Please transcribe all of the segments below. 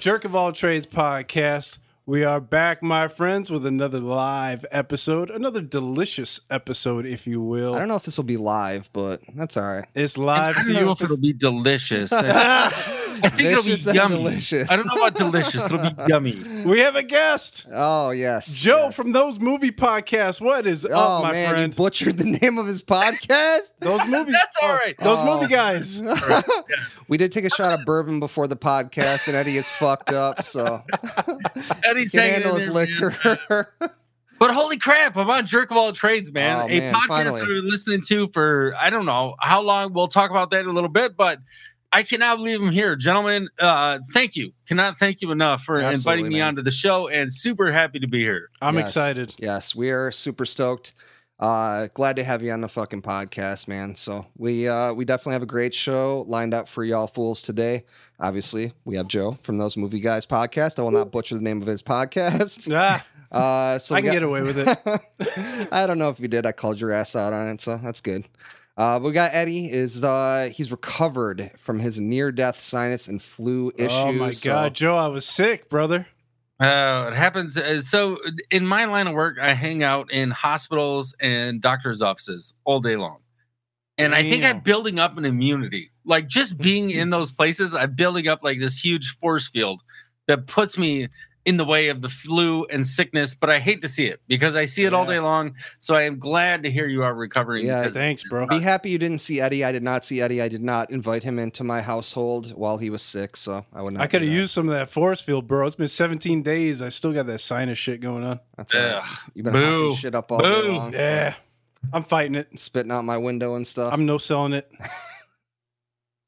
Jerk of all trades podcast. We are back, my friends, with another live episode, another delicious episode, if you will. I don't know if this will be live, but that's all right. It's live. I don't to know you. if it'll be delicious. I think it'll be yummy. delicious. I don't know about delicious. It'll be yummy. we have a guest, Oh yes, Joe yes. from those movie podcasts. What is Oh up, my man, friend? you butchered the name of his podcast. Those movie. That's all right. Oh, those Oh. movie guys. we did take a shot of bourbon before the podcast, and Eddie is fucked up, so Eddie's can hanging handle his liquor. But holy crap, I'm on Jerk of All Trades, man. Oh, a man, podcast finally. I've been listening to for I don't know how long. We'll talk about that in a little bit, but I cannot believe I'm here. Gentlemen, uh, thank you. Cannot thank you enough for Absolutely, inviting me man. onto the show and super happy to be here. I'm Yes. excited. yes, we are super stoked. Uh, glad to have you on the fucking podcast, man. So we uh, we definitely have a great show lined up for y'all fools today. Obviously, we have Joe from those movie guys podcast. I will not butcher the name of his podcast. Ah, Uh, so I can got- get away with it. I don't know if you did. I called your ass out on it, so that's good. Uh, we got Eddie. Is uh, he's recovered from his near-death sinus and flu issues. oh my so- god, Joe, I was sick, brother. Uh, it happens. Uh, so, in my line of work, I hang out in hospitals and doctors' offices all day long. And I think I'm building up an immunity. Like just being in those places, I'm building up like this huge force field that puts me in the way of the flu and sickness. But I hate to see it because I see it all day long. So I am glad to hear you are recovering. Yeah, Thanks, bro. Be happy you didn't see Eddie. I did not see Eddie. I did not invite him into my household while he was sick, so I would not. I could have used some of that force field, bro. It's been 17 days. I still got that sinus shit going on. That's all right. Ugh. You've been Boo. shit up all day long. Yeah, I'm fighting it. spitting out my window and stuff. I'm no selling it.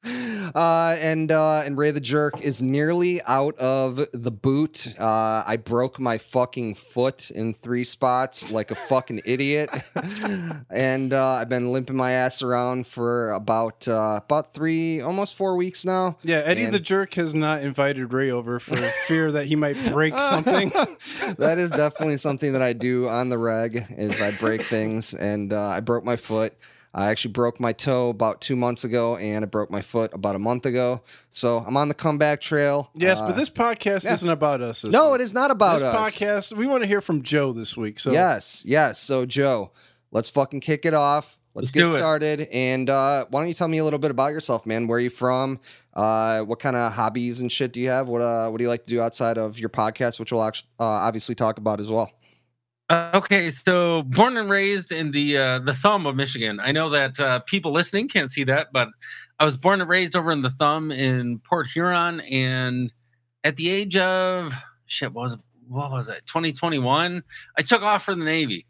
Uh, and uh, and Ray the Jerk is nearly out of the boot. Uh, I broke my fucking foot in three spots like a fucking idiot, and uh, I've been limping my ass around for about uh, about three, almost four weeks now. Yeah, Eddie And- the jerk has not invited Ray over for fear that he might break something. that is definitely something that I do on the reg. Is I break things, and uh, I broke my foot. I actually broke my toe about two months ago, and I broke my foot about a month ago. So I'm on the comeback trail. Yes, Uh, but this podcast yeah. isn't about us. No, week. it is not about this us. podcast. We want to hear from Joe this week. So yes, yes. So Joe, let's fucking kick it off. Let's, Let's get started. And uh, why don't you tell me a little bit about yourself, man? Where are you from? Uh, what kind of hobbies and shit do you have? What uh, what do you like to do outside of your podcast, which we'll actually, uh, obviously talk about as well? Uh, okay, so born and raised in the uh, the thumb of Michigan. I know that uh, people listening can't see that, but I was born and raised over in the thumb in Port Huron, and at the age of shit, what was what was it? Twenty twenty one. I took off for the Navy.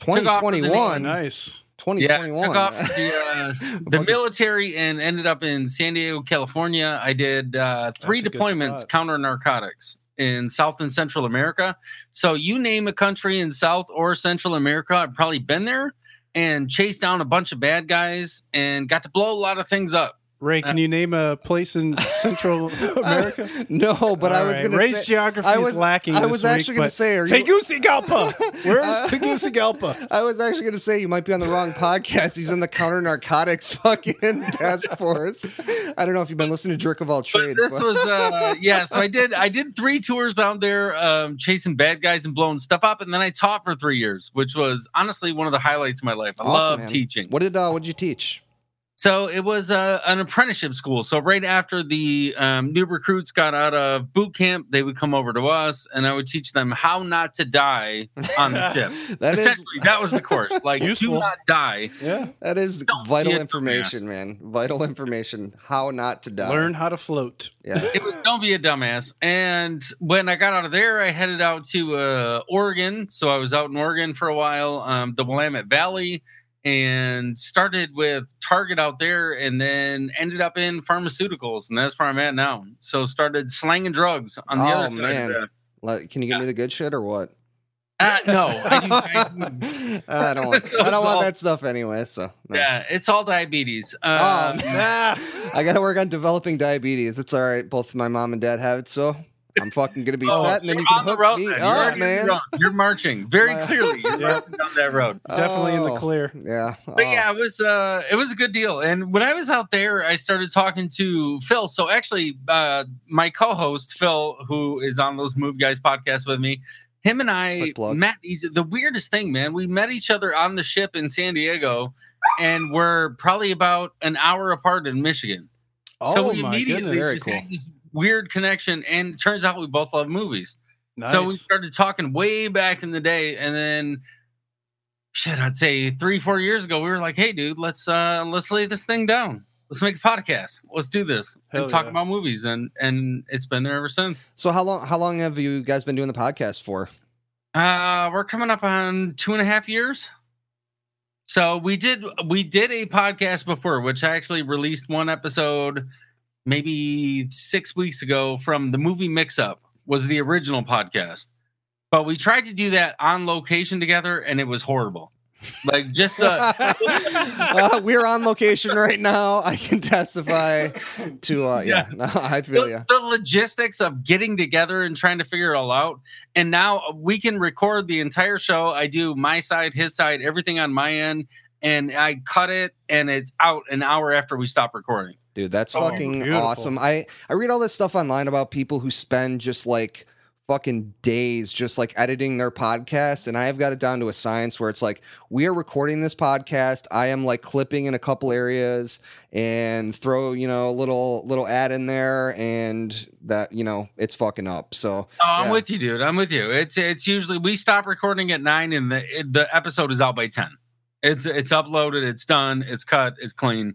Took off for the 2021. nice. 2021. took off the uh, the military and ended up in San Diego, California. I did uh, three That's deployments counter narcotics in South and Central America. So you name a country in South or Central America, I've probably been there and chased down a bunch of bad guys and got to blow a lot of things up. Ray, Uh, can you name a place in Central America? no, but I All was right, going to Ray's say. geography I is was- lacking. I was week, actually going to say, are you, Tegucigalpa. Where's Uh, Tegucigalpa? I was actually going to say you might be on the wrong podcast. He's in the counter narcotics fucking task force. I don't know if you've been listening to Jerk of All But Trades. this was uh yeah, so I did I did three tours out there um chasing bad guys and blowing stuff up and then I taught for 3 years, which was honestly one of the highlights of my life. I Awesome, love man. teaching. what did uh, what did you teach? So it was uh, an apprenticeship school. So right after the um, new recruits got out of boot camp, they would come over to us, and I would teach them how not to die on the ship. That is Essentially, that was the course. Like, Useful. do not die. Yeah. that is Don't vital information, man. Vital information. How not to die. Learn how to float. Yeah. It was don't be a dumbass. And when I got out of there, I headed out to uh, Oregon. So I was out in Oregon for a while, um, the Willamette Valley, and started with Target out there, and then ended up in pharmaceuticals, and that's where I'm at now. So started slanging drugs on the Oh, other man. That. Like, can you give me the good shit or what? Uh, no, I do, I, I don't want. So I don't want all- that stuff anyway. So no. yeah, it's all diabetes. Oh, Um, I got to work on developing diabetes. It's all right. Both my mom and dad have it, so I'm fucking gonna be Oh, set, and then you're can on the hook road. me then. You're up, already man. road. You're marching very clearly. You're Yeah. marching down that road. Definitely in the Oh, clear. Yeah. But yeah, it was uh it was a good deal. And when I was out there, I started talking to Phil. So actually, uh my co-host Phil, who is on those Movie Guys podcast with me, him and I met each, the weirdest thing, man. We met each other on the ship in San Diego, and we're probably about an hour apart in Michigan. so Oh we my immediately goodness. Very just cool. Had this weird connection, and it turns out we both love movies. Nice. So we started talking way back in the day, and then shit, I'd say three, four years ago, we were like, "Hey, dude, let's uh let's lay this thing down. Let's make a podcast. Let's do this Hell and talk yeah. about movies." And and it's been there ever since. So how long? How long have you guys been doing the podcast for? Uh, we're coming up on two and a half years. So we did we did a podcast before, which I actually released one episode maybe six weeks ago from the movie Mix Up was the original podcast. But we tried to do that on location together and it was horrible. Like just the uh, we're on location right now. I can testify to. Uh, yeah, no, I feel the, you. the logistics of getting together and trying to figure it all out. And now we can record the entire show. I do my side, his side, everything on my end, and I cut it, and it's out an hour after we stop recording. Dude, that's Oh, fucking beautiful. awesome. I I read all this stuff online about people who spend just like fucking days just like editing their podcast and I have got it down to a science where it's like we are recording this podcast. I am like clipping in a couple areas and throw, you know, a little little ad in there and that, you know, it's fucking up. So, Oh, I'm Yeah. with you, dude. I'm with you. It's it's usually we stop recording at nine, and the the episode is out by ten. It's it's uploaded, it's done, it's cut, it's clean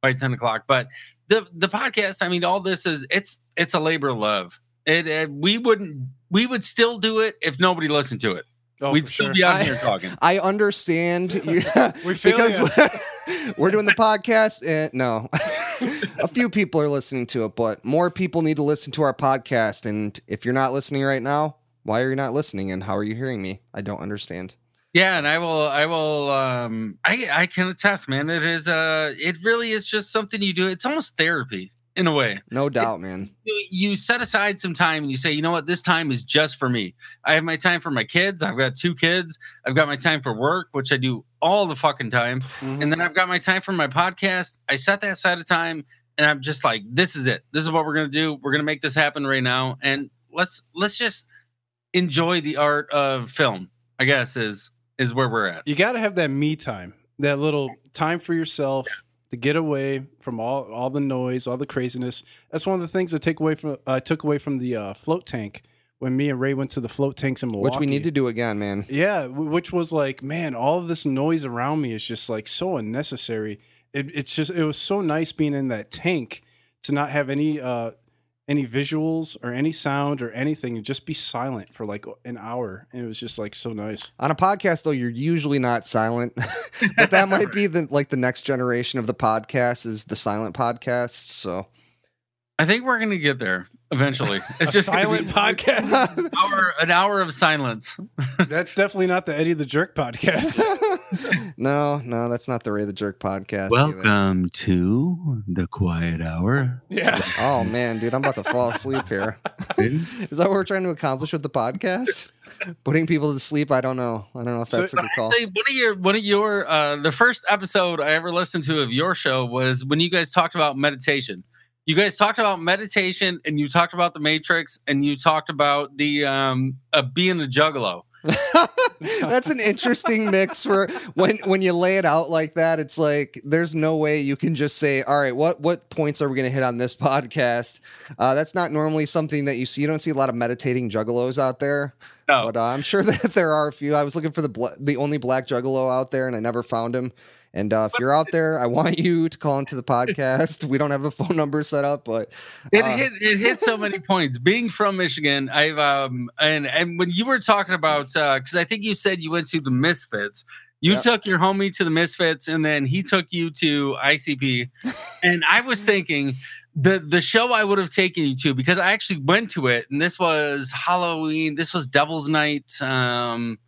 by ten o'clock. But the the podcast, I mean, all this is it's it's a labor of love. It, it we wouldn't we would still do it if nobody listened to it. Oh, We'd still sure. be out I- here talking. I understand you, We feel because we're doing the podcast and no a few people are listening to it but more people need to listen to our podcast and if you're not listening right now why are you not listening and how are you hearing me i don't understand Yeah, and I will I will um I I can attest, man. It is uh it really is just something you do. It's almost therapy in a way. no doubt man you, you set aside some time and you say, you know what, this time is just for me. I have my time for my kids. I've got two kids. I've got my time for work, which I do all the fucking time. Mhm. And then I've got my time for my podcast. I set that aside of time and I'm just like, this is it. This is what we're gonna do. We're gonna make this happen right now. And let's let's just enjoy the art of film, I guess, is is where we're at. you got to have that me time, that little time for yourself to get away from all all the noise, all the craziness. That's one of the things I take away from I took away from the uh, float tank when me and Ray went to the float tanks in Milwaukee. which we need to do again man Yeah, w- which was like, man, all of this noise around me is just like so unnecessary. It, it's just it was so nice being in that tank to not have any uh any visuals or any sound or anything and just be silent for like an hour and it was just like so nice. on a podcast though you're usually not silent but that might be the like the next generation of the podcast is the silent podcast so I think we're gonna get there eventually. It's A just silent be podcast. an hour, an hour of silence. That's definitely not the Eddie the Jerk podcast. no no that's not the ray the jerk podcast either. Welcome to the quiet hour. yeah. Oh man, dude, I'm about to fall asleep here. Is that what we're trying to accomplish with the podcast? Putting people to sleep? I don't know. I don't know if So- that's a good call. Actually, one of your one of your uh the first episode I ever listened to of your show was when you guys talked about meditation. You guys talked about meditation and you talked about the matrix and you talked about the um uh, being a juggalo. that's an interesting mix for when when you lay it out like that. It's like there's no way you can just say, "All right, what what points are we going to hit on this podcast?" Uh, that's not normally something that you see. You don't see a lot of meditating juggalos out there. No. But uh, I'm sure that there are a few. I was looking for the bla- the only black juggalo out there, and I never found him. And uh, if you're out there, I want you to call into the podcast. We don't have a phone number set up, but It uh, hit it hit so many points. Being from Michigan, I've um and and when you were talking about uh because I think you said you went to the Misfits. You Yep. took your homie to the Misfits, and then he took you to ICP. and I was thinking the the show I would have taken you to because I actually went to it, and this was Halloween. This was Devil's Night. Um,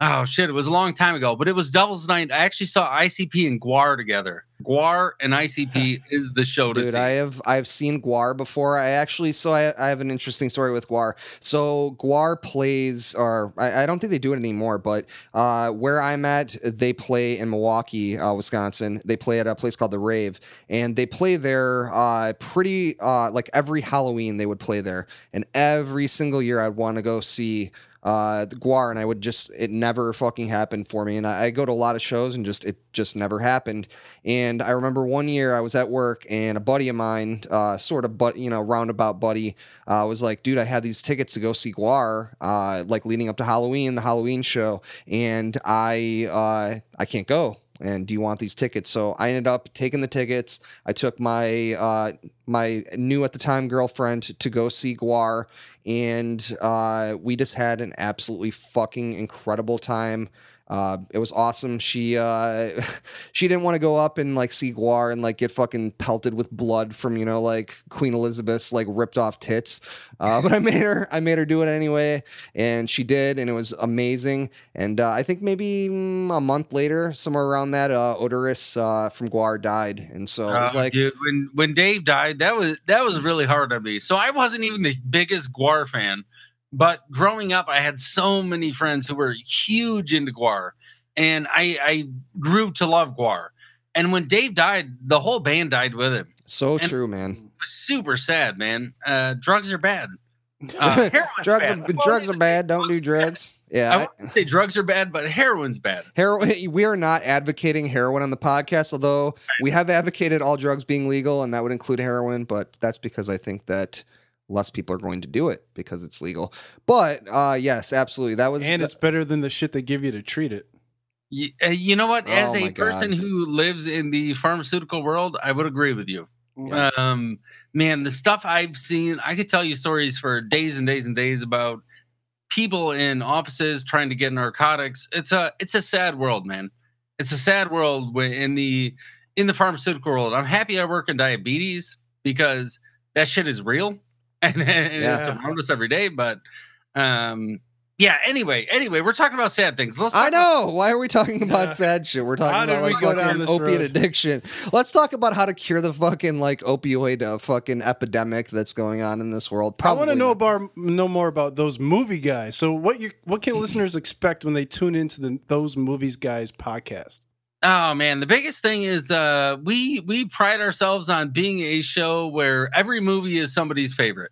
oh shit, it was a long time ago, but it was Devil's Night. I actually saw ICP and Gwar together. Gwar and ICP is the show to Dude, see. I have I've seen Gwar before. I actually so I, I have an interesting story with Gwar. So Gwar plays, or I, I don't think they do it anymore, but uh, where I'm at, they play in Milwaukee, uh, Wisconsin. They play at a place called the Rave, and they play there uh, pretty uh, like every Halloween. They would play there, and every single year I'd want to go see uh gwar and i would just it never fucking happened for me. And I, I go to a lot of shows and just it just never happened. And i remember one year i was at work and a buddy of mine uh sort of but you know roundabout buddy uh was like dude i had these tickets to go see gwar uh like leading up to halloween the halloween show and i uh i can't go and do you want these tickets so i ended up taking the tickets i took my uh my new at the time girlfriend to go see gwar and uh, we just had an absolutely fucking incredible time. Uh, it was awesome. She uh, she didn't want to go up and like see Gwar and like get fucking pelted with blood from you know like Queen Elizabeth's like ripped off tits. Uh, but I made her I made her do it anyway, and she did, and it was amazing. And uh, I think maybe mm, a month later, somewhere around that, uh, Oderus uh, from Gwar died, and so it was Oh, like dude, when when Dave died, that was that was really hard on me. So I wasn't even the biggest Gwar fan, but growing up, I had so many friends who were huge into Gwar, and I I grew to love Gwar. And when Dave died, the whole band died with him. So and- true, man. was super sad, man. Uh, drugs are bad. Uh, drugs bad. are, drugs are bad. Don't do drugs. I Yeah, wouldn't say drugs are bad, but heroin's bad. Heroin. We are not advocating heroin on the podcast, although we have advocated all drugs being legal, and that would include heroin. But that's because I think that less people are going to do it because it's legal. But uh, yes, absolutely, that was. and the- it's better than the shit they give you to treat it. You, uh, you know what? As Oh a person God. who lives in the pharmaceutical world, I would agree with you. Yes. Um, man, the stuff I've seen, I could tell you stories for days and days and days about people in offices trying to get narcotics. It's a it's a sad world, man. It's a sad world when in the in the pharmaceutical world. I'm happy I work in diabetes because that shit is real and, and it's around us every day. But um, yeah. Anyway, anyway, we're talking about sad things. Let's. I talk about- know. Why are we talking about Yeah. sad shit? We're talking did about we like fucking this opiate road? addiction. Let's talk about how to cure the fucking like opioid uh, fucking epidemic that's going on in this world. I Probably want to know not. about know more about those movie guys. So what you what can listeners expect when they tune into the those movies guys podcast? Oh man, the biggest thing is uh we we pride ourselves on being a show where every movie is somebody's favorite.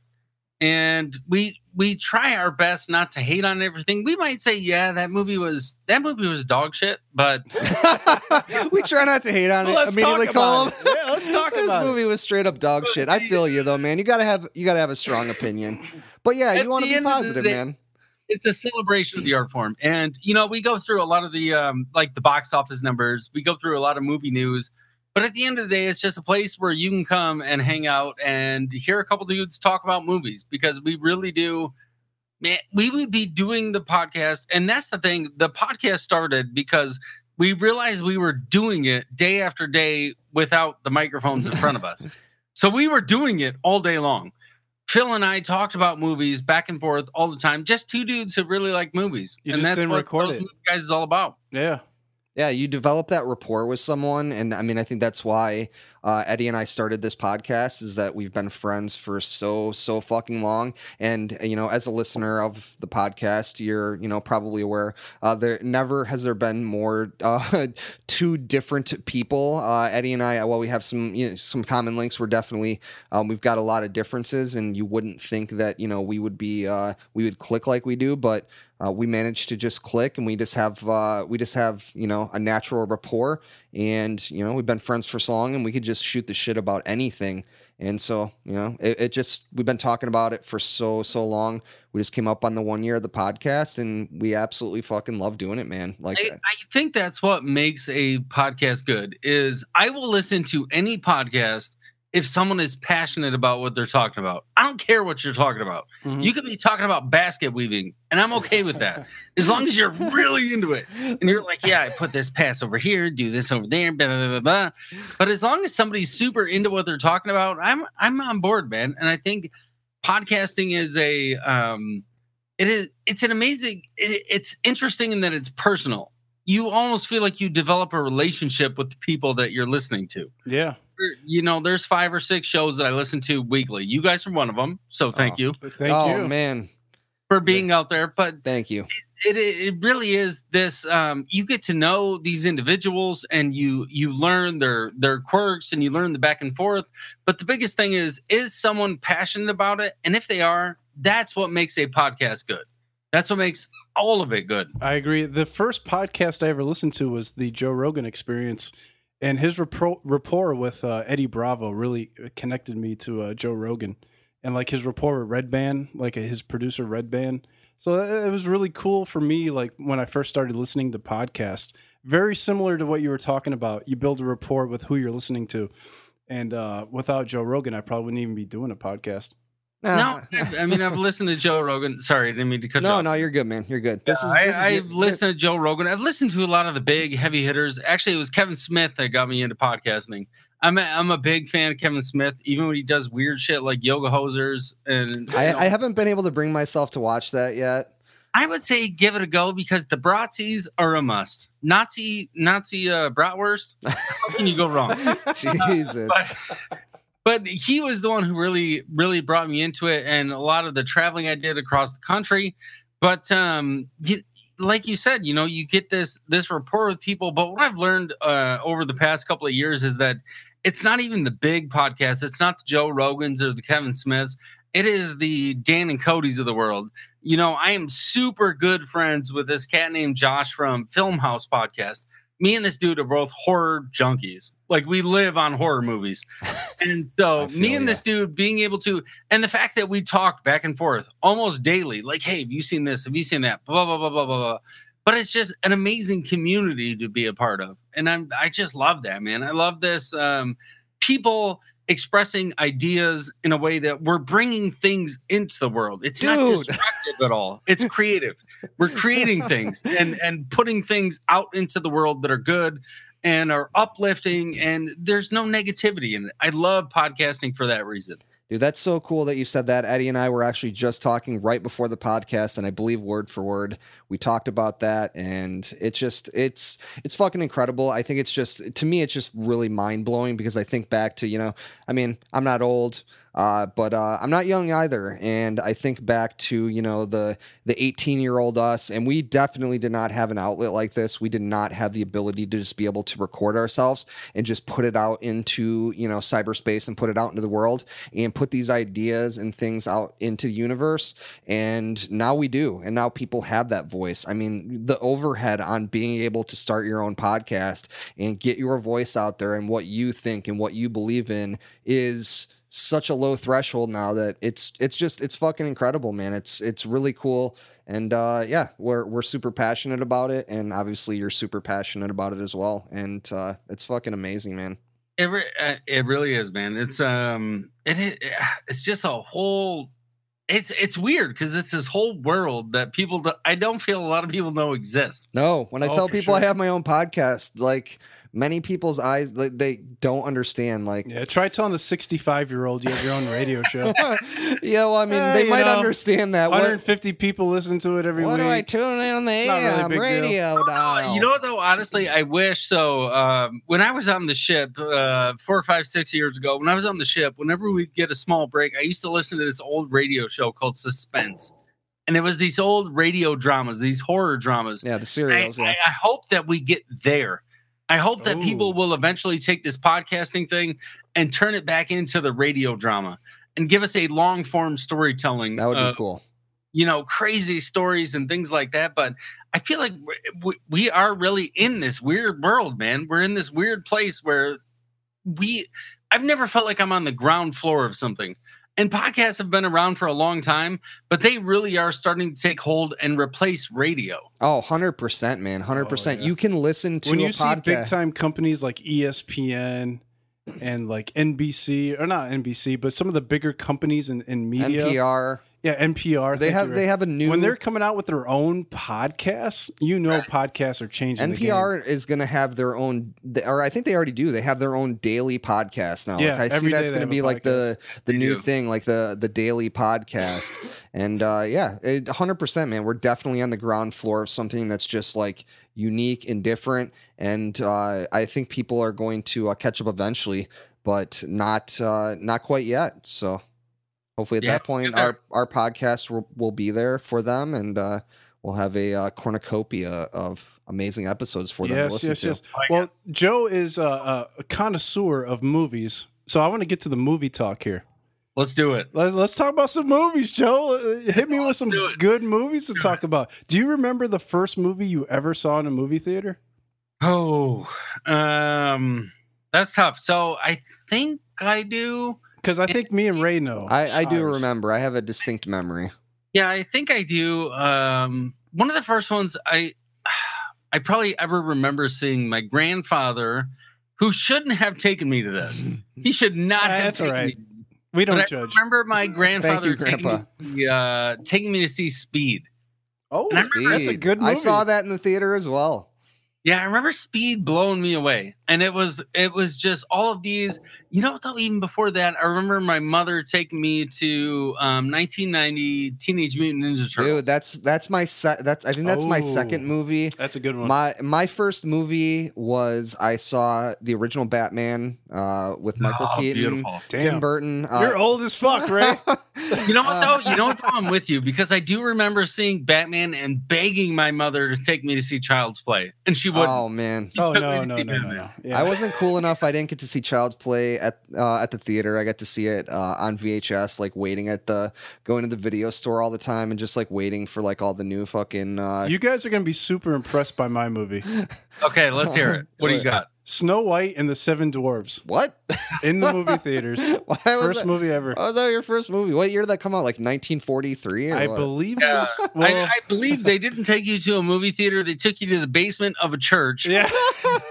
And we we try our best not to hate on everything. We might say, yeah, that movie was that movie was dog shit, but we try not to hate on it. Let's Immediately call about them. it. Yeah, let's talk this about it. movie was straight up dog shit. I feel you though, man. You gotta have you gotta have a strong opinion. But yeah, At you want to be end of the positive, day- man. It's a celebration of the art form. And you know, we go through a lot of the um like the box office numbers, we go through a lot of movie news. But at the end of the day, it's just a place where you can come and hang out and hear a couple dudes talk about movies because we really do. Man, we would be doing the podcast, and that's the thing. The podcast started because we realized we were doing it day after day without the microphones in front of us. So we were doing it all day long. Phil and I talked about movies back and forth all the time. Just two dudes who really like movies, You and just that's didn't what record those it. guys is all about. Yeah. Yeah, you develop that rapport with someone, and I mean, I think that's why uh, Eddie and I started this podcast. Is that we've been friends for so so fucking long, and you know, as a listener of the podcast, you're you know probably aware uh, there never has there been more uh, two different people. Uh, Eddie and I, while we have some you know, some common links, we're definitely um, we've got a lot of differences, and you wouldn't think that you know we would be uh, we would click like we do, but uh, we managed to just click and we just have uh, we just have you know a natural rapport and you know we've been friends for so long and we could just shoot the shit about anything and so you know it, it just we've been talking about it for so so long we just came up on the one year of the podcast and we absolutely fucking love doing it man like I, I think that's what makes a podcast good. Is I will listen to any podcast if someone is passionate about what they're talking about. I don't care what you're talking about. Mhm. You could be talking about basket weaving, and I'm okay with that as long as you're really into it. And you're like, yeah, I put this pass over here, do this over there, blah, blah, blah, blah. But as long as somebody's super into what they're talking about, I'm I'm on board, man. And I think podcasting is a um it is it's an amazing it, it's interesting in that it's personal you almost feel like you develop a relationship with the people that you're listening to Yeah. You know there's five or six shows that i listen to weekly you guys are one of them so thank Oh. you Thank oh you. man, for being out there but thank you. it it really is this um you get to know these individuals and you you learn their their quirks and you learn the back and forth but the biggest thing is is someone passionate about it and if they are that's what makes a podcast good that's what makes all of it good I agree. The first podcast I ever listened to was the Joe Rogan Experience, and his rapport, with uh, Eddie Bravo really connected me to uh, Joe Rogan, and like his rapport with Redban, like uh, his producer Redban. So it was really cool for me. Like when I first started listening to podcasts, very similar to what you were talking about. You build a rapport with who you're listening to, and uh, without Joe Rogan, I probably wouldn't even be doing a podcast. No I- i mean i've listened to joe rogan sorry i didn't mean to cut you no, off. no, you're good, man. You're good. This is. I, this is I've listened to Joe Rogan. I've listened to a lot of the big heavy hitters. Actually, it was Kevin Smith that got me into podcasting. I'm a, I'm a big fan of Kevin Smith, even when he does weird shit like yoga hosers. And I, I haven't been able to bring myself to watch that yet. I would say give it a go because the Bratzis are a must. Nazi Nazi uh, bratwurst. How can you go wrong? Jesus. but but he was the one who really really brought me into it and a lot of the traveling i did across the country. But um like you said you know you get this this rapport with people. But what i've learned uh over the past couple of years is that it's not even the big podcasts it's not the joe rogans or the kevin smiths. It is the dan and cody's of the world. You know i am super good friends with this cat named josh from film house podcast. Me and this dude are both horror junkies. Like we live on horror movies. And so me and ya. this dude being able to and the fact that we talk back and forth almost daily, like, hey, have you seen this? Have you seen that? Blah blah blah blah blah blah. But it's just an amazing community to be a part of. And I'm I just love that, man. I love this um people expressing ideas in a way that we're bringing things into the world. It's not Dude. destructive at all. It's creative. We're creating things and and putting things out into the world that are good and are uplifting and there's no negativity in it. I love podcasting for that reason. Dude, that's so cool that you said that. Eddie and I were actually just talking right before the podcast, and I believe word for word we talked about that, and it's just it's it's fucking incredible. I think it's just to me, it's just really mind blowing because I think back to you know, I mean, I'm not old, uh, but uh, I'm not young either, and I think back to you know the the 18 year old us, and we definitely did not have an outlet like this. We did not have the ability to just be able to record ourselves and just put it out into you know cyberspace and put it out into the world and put these ideas and things out into the universe. And now we do. And now people have that voice. I mean, the overhead on being able to start your own podcast and get your voice out there and what you think and what you believe in is such a low threshold now that it's it's just it's fucking incredible man. It's it's really cool. And uh yeah we're we're super passionate about it. And obviously you're super passionate about it as well. And uh it's fucking amazing man. It re- uh, it really is, man. It's um it i- it's just a whole it's it's weird because it's this whole world that people do, I don't feel a lot of people know exists. No, when I Oh, tell people I have my own podcast, like many people's eyes, like, they don't understand. Like, Yeah, try telling a 65 year old you have your own radio show. yeah, well, I mean, Eh, they might know, understand that. What, 150 people listen to it every what week. do I tune in on the Not really AM radio dial? You know what though? Honestly, I wish so. Um, when I was on the ship uh, four or five, six years ago, when I was on the ship, whenever we'd get a small break, I used to listen to this old radio show called Suspense, and it was these old radio dramas, these horror dramas. yeah, the serials. I, Yeah. I hope that we get there. I hope that people will eventually take this podcasting thing and turn it back into the radio drama and give us a long form storytelling. that would uh, be cool. you know, crazy stories and things like that. But I feel like we, we are really in this weird world, man. We're in this weird place where we, I've never felt like I'm on the ground floor of something. And podcasts have been around for a long time, but they really are starting to take hold and replace radio. Oh, 100%, man. 100%. yeah. You can listen to when a you see big time companies like ESPN and like NBC, or not NBC, but some of the bigger companies in, in media. NPR. Yeah, NPR. They have you, they have a new when they're coming out with their own podcasts, you know podcasts are changing the game. NPR is going to have their own, or I think they already do. They have their own daily podcast now. Yeah, like, I see that's going to be a like the the They new do. thing, like the the daily podcast. and uh, yeah, hundred percent, man. We're definitely on the ground floor of something that's just like unique and different. And uh, I think people are going to uh, catch up eventually, but not uh, not quite yet. So hopefully at Yeah, that point, our our podcast will, will be there for them, and uh, we'll have a uh, cornucopia of amazing episodes for them to listen yes, to. yes. Well, Joe is a, a connoisseur of movies, so I want to get to the movie talk here. Let's do it. Let's, let's talk about some movies, Joe. Uh, Hit me with some good movies to Do talk about. Do you remember the first movie you ever saw in a movie theater? Oh, um, that's tough. So I think I do. Because I think me and Ray know. I, I do ours. remember. I have a distinct memory. Yeah, I think I do. Um, one of the first ones I, I probably ever remember seeing my grandfather, who shouldn't have taken me to this. He should not have that's all taken right. me. We don't But I judge. remember my grandfather taking, Grandpa. me, uh, taking me to see Speed. Oh, And I remember that's a good movie. I saw that in the theater as well. Yeah, I remember Speed blowing me away, and it was it was just all of these. You know, though, even before that, I remember my mother taking me to um, 1990 Teenage Mutant Ninja Turtles. Dude, that's that's my se- that's I think that's my second Oh. movie. That's a good one. My my first movie was I saw the original Batman uh, with Michael Oh, Keaton. Tim Burton. Uh, You're old as fuck, right? You know what Uh, though? You know what though? I'm with you because I do remember seeing Batman and begging my mother to take me to see Child's Play, and she would. oh man, She oh took no, no, no, no, no. Yeah. I wasn't cool enough. I didn't get to see Child's Play at uh, at the theater. I got to see it uh, on VHS, like waiting at the going to the video store all the time and just like waiting for like all the new fucking. Uh, You guys are gonna be super impressed by my movie, Okay, let's hear it. What do you got? Snow White and the Seven Dwarves, what? in the movie theaters. Why was First that, movie ever. why was that your first movie? What year did that come out? Like 1943? Or I what? believe Yeah. was. Well, I, I believe they didn't take you to a movie theater; they took you to the basement of a church. yeah,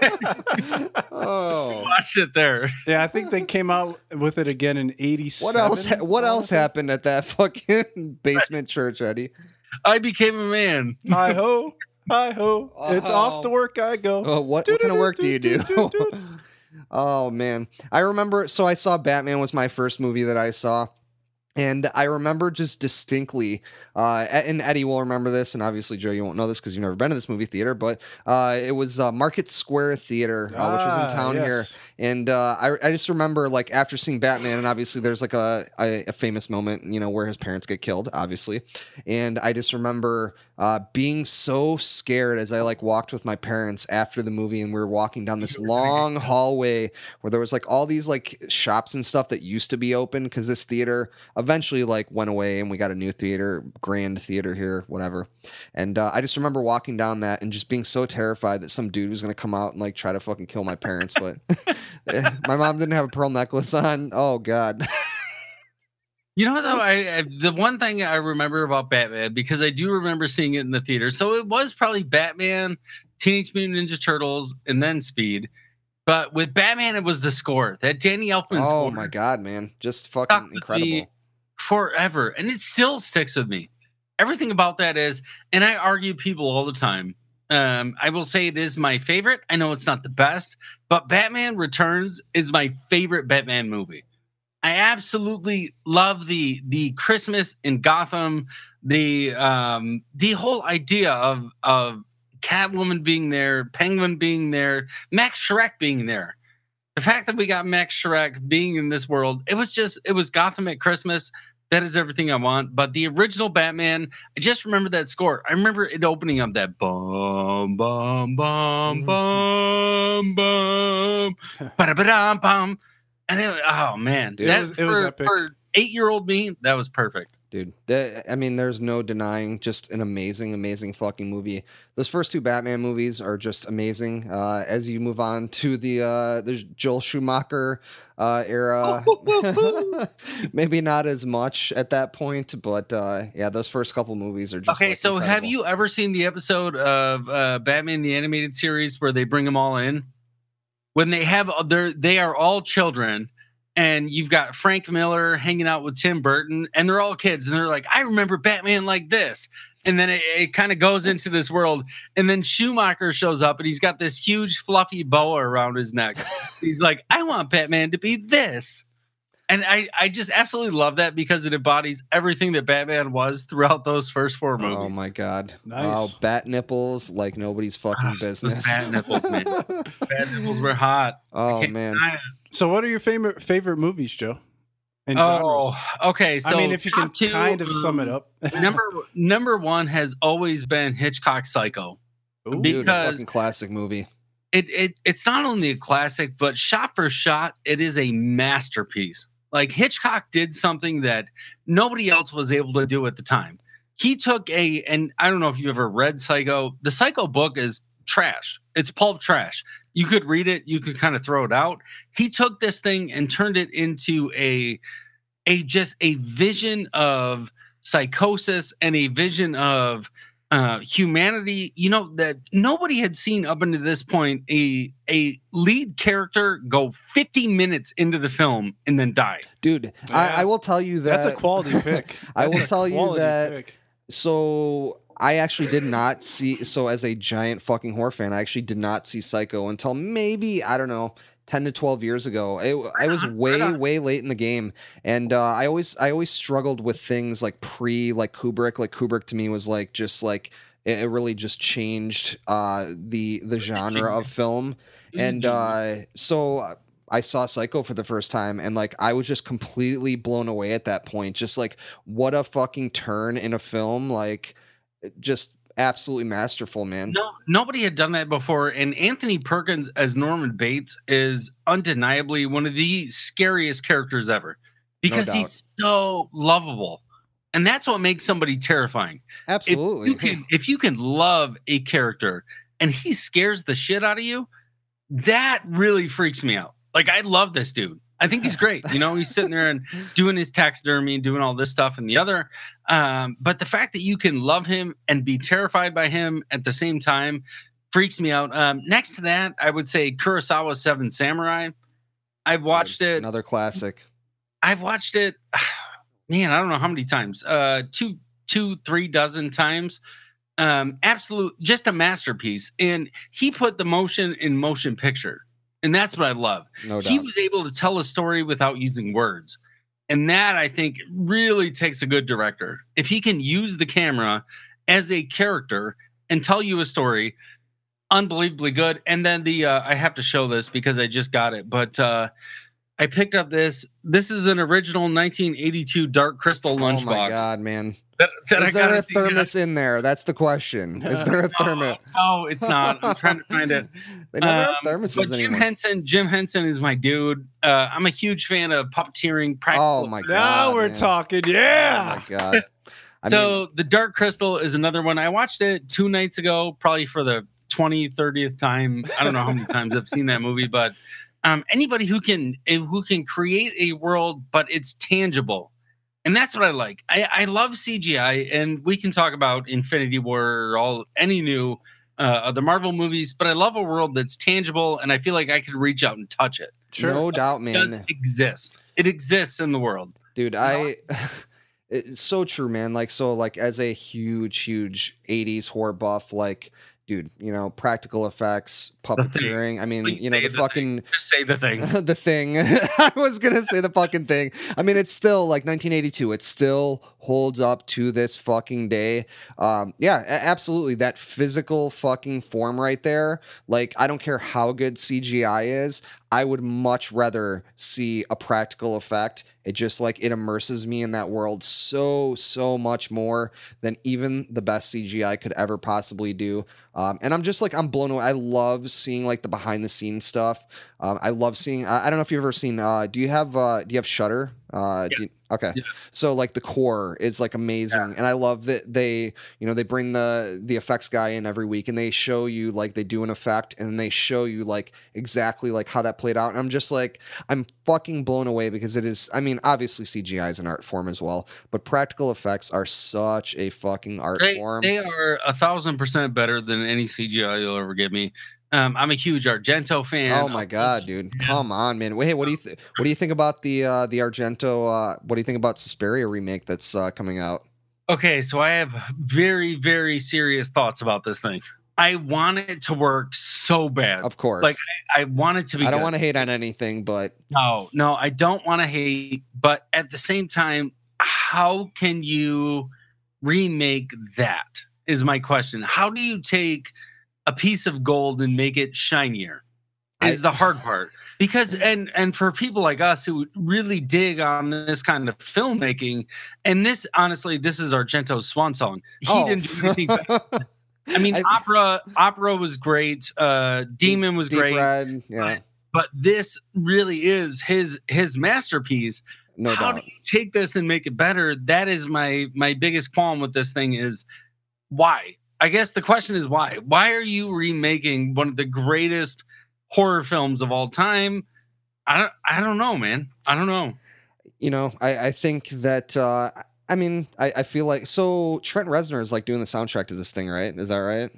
oh. Watched it there. yeah. I think they came out with it again in '87. What else? What else happened? happened at that fucking basement church, Eddie? I became a man. Hi ho, hi ho. It's Oh. off to work I go. Oh, what, what kind of work do you do? oh man, I remember. So I saw Batman was my first movie that I saw. And I remember just distinctly, uh, and Eddie will remember this, and obviously Joe, you won't know this because you've never been to this movie theater, but uh, it was uh, Market Square Theater, uh, which was in Ah, town here. And uh, I, I just remember like after seeing Batman, and obviously there's like a, a, a famous moment, you know, where his parents get killed, obviously. And I just remember uh, being so scared as I like walked with my parents after the movie, and we were walking down this long hallway where there was like all these like shops and stuff that used to be open because this theater eventually like went away, and we got a new theater, Grand Theater here, whatever. And uh, I just remember walking down that and just being so terrified that some dude was gonna come out and like try to fucking kill my parents, but. My mom didn't have a pearl necklace on. Oh God. You know, though, I, I the one thing I remember about Batman because I do remember seeing it in the theater. So it was probably Batman, Teenage Mutant Ninja Turtles, and then Speed. But with Batman, it was the score that Danny Elfman score. Oh score my God, man. Just fucking incredible. forever, and it still sticks with me. Everything about that is, and I argue people all the time. Um, I will say it is my favorite. I know it's not the best, but Batman Returns is my favorite Batman movie. I absolutely love the the Christmas in Gotham, the um the whole idea of of Catwoman being there, Penguin being there, Max Shreck being there. The fact that we got Max Shreck being in this world, it was just it was Gotham at Christmas. That is everything I want. But the original Batman, I just remember that score. I remember it opening up that bum bum bum bum bum ba da bum. And it, oh man, Dude, that it was- it was for, epic. for eight year old me, that was perfect. Dude, that, I mean, there's no denying just an amazing, amazing fucking movie. Those first two Batman movies are just amazing. Uh, as you move on to the uh, the Joel Schumacher uh, era, maybe not as much at that point, but uh, yeah, those first couple movies are just okay, like, so have you ever seen the episode of uh, Batman the animated series where they bring them all in? When they have uh, their, they are all children, and you've got Frank Miller hanging out with Tim Burton, and they're all kids, and they're like, I remember Batman like this. And then it, it kind of goes into this world. And then Schumacher shows up and he's got this huge fluffy boa around his neck. he's like, I want Batman to be this. And I, I just absolutely love that because it embodies everything that Batman was throughout those first four movies. Oh my god! Nice. Oh, bat nipples like nobody's fucking business. bat nipples, man. Bat nipples were hot. Oh man. So, what are your favorite favorite movies, Joe? And Oh, genres? okay. So I mean, if you can two, kind of sum it um, up. number number one has always been Hitchcock Psycho. Ooh. be- dude, a because- fucking classic movie. It it it's not only a classic, but shot for shot, it is a masterpiece. Like Hitchcock did something that nobody else was able to do at the time. He took a and I don't know if you ever read Psycho. The Psycho book is trash. It's pulp trash. You could read it, you could kind of throw it out. He took this thing and turned it into a a just a vision of psychosis and a vision of uh humanity you know that nobody had seen up until this point a a lead character go 50 minutes into the film and then die Dude, Yeah. I, I will tell you that That's a quality pick. I will tell you that- pick. So I actually did not see. So as a giant fucking horror fan, I actually did not see Psycho until maybe I don't know. 10 to 12 years ago it, i was way way late in the game and uh, i always i always struggled with things like pre like kubrick. Like kubrick to me was like just like it, it really just changed uh the the genre of film and uh so uh, I saw Psycho for the first time and like I was just completely blown away at that point. Just like what a fucking turn in a film, like just absolutely masterful, man. no nobody had done that before and anthony perkins as norman bates is undeniably one of the scariest characters ever because he's so lovable and that's what makes somebody terrifying Absolutely. If you can, if you can love a character and he scares the shit out of you, that really freaks me out. Like I love this dude. I think he's great. You know, he's sitting there and doing his taxidermy and doing all this stuff and the other. Um, but the fact that you can love him and be terrified by him at the same time freaks me out. Um, next to that, I would say Kurosawa's Seven Samurai. I've watched it. Another classic. I've watched it, man, I don't know how many times. Uh two, two, three dozen times. Um, absolute just a masterpiece. And he put the motion in motion picture. And that's what I love. No doubt. He was able to tell a story without using words. And that I think really takes a good director. If he can use the camera as a character and tell you a story, unbelievably good. And then the uh, I have to show this because I just got it, but uh, I picked up this. This is an original 1982 Dark Crystal lunchbox. oh my god, man. That, that I Is there a at the, thermos in there? That's the question. Is there a thermos? No, it's not. I'm trying to find it. They never have Um, thermoses But Jim anymore. Henson, Jim Henson is my dude. Uh, I'm a huge fan of puppeteering. Practical oh my god. Now we're man. talking. Yeah. Oh my god. I so mean, the Dark Crystal is another one. I watched it two nights ago, probably for the 20, 30th time. I don't know how many times I've seen that movie, but um, anybody who can eh, who can create a world, but it's tangible. And that's what I like. I, I love CGI, and we can talk about Infinity War or all any new uh, the Marvel movies, but I love a world that's tangible, and I feel like I could reach out and touch it. Sure. no doubt, It does man. exist. It exists in the world. dude i it's so true man like so like as a huge huge 80s horror buff like dude you know practical effects puppeteering i mean Please you know the the fucking Just say the thing. the thing. I was gonna say the fucking thing. I mean it's still like 1982 It's still holds up to this fucking day um yeah absolutely that physical fucking form right there like i don't care how good cgi is i would much rather see a practical effect it just like it immerses me in that world so so much more than even the best cgi could ever possibly do um, and i'm just like i'm blown away i love seeing like the behind the scenes stuff um, I love seeing. I, I don't know if you've ever seen. Uh, do you have? Uh, do you have Shudder? Uh, do you- okay. Yeah. So like the core is like amazing, and I love that they, you know, they bring the the effects guy in every week, and they show you like they do an effect, and they show you like exactly like how that played out, and I'm just like I'm fucking blown away because it is. I mean, obviously CGI is an art form as well, but practical effects are such a fucking art They, form. they are a thousand percent better than any CGI you'll ever give me. Um, I'm a huge Argento fan. Oh my god, dude! Come on, man. Wait, what do you th- what do you think about the uh, the Argento? Uh, what do you think about Suspiria remake that's uh, coming out? Okay, so I have very very serious thoughts about this thing. I want it to work so bad. Of course, Like, I want it to be. I don't want to hate on anything, but No, no, I don't want to hate, but at the same time, how can you remake that? Is my question. How do you take a piece of gold and make it shinier? Is I- the hard part. Because and and for people like us who really dig on this kind of filmmaking, and this honestly, this is Argento's swan song. He Oh. didn't do anything. I mean, I- opera, opera was great. Uh, Demon was Deep great Red, yeah, but this really is his his masterpiece no how doubt. do you take this and make it better that is my my biggest qualm with this thing is why i guess the question is why why are you remaking one of the greatest horror films of all time i don't i don't know man i don't know you know, I, I think that uh I mean, I, I feel like so Trent Reznor is like doing the soundtrack to this thing, right? Is that right?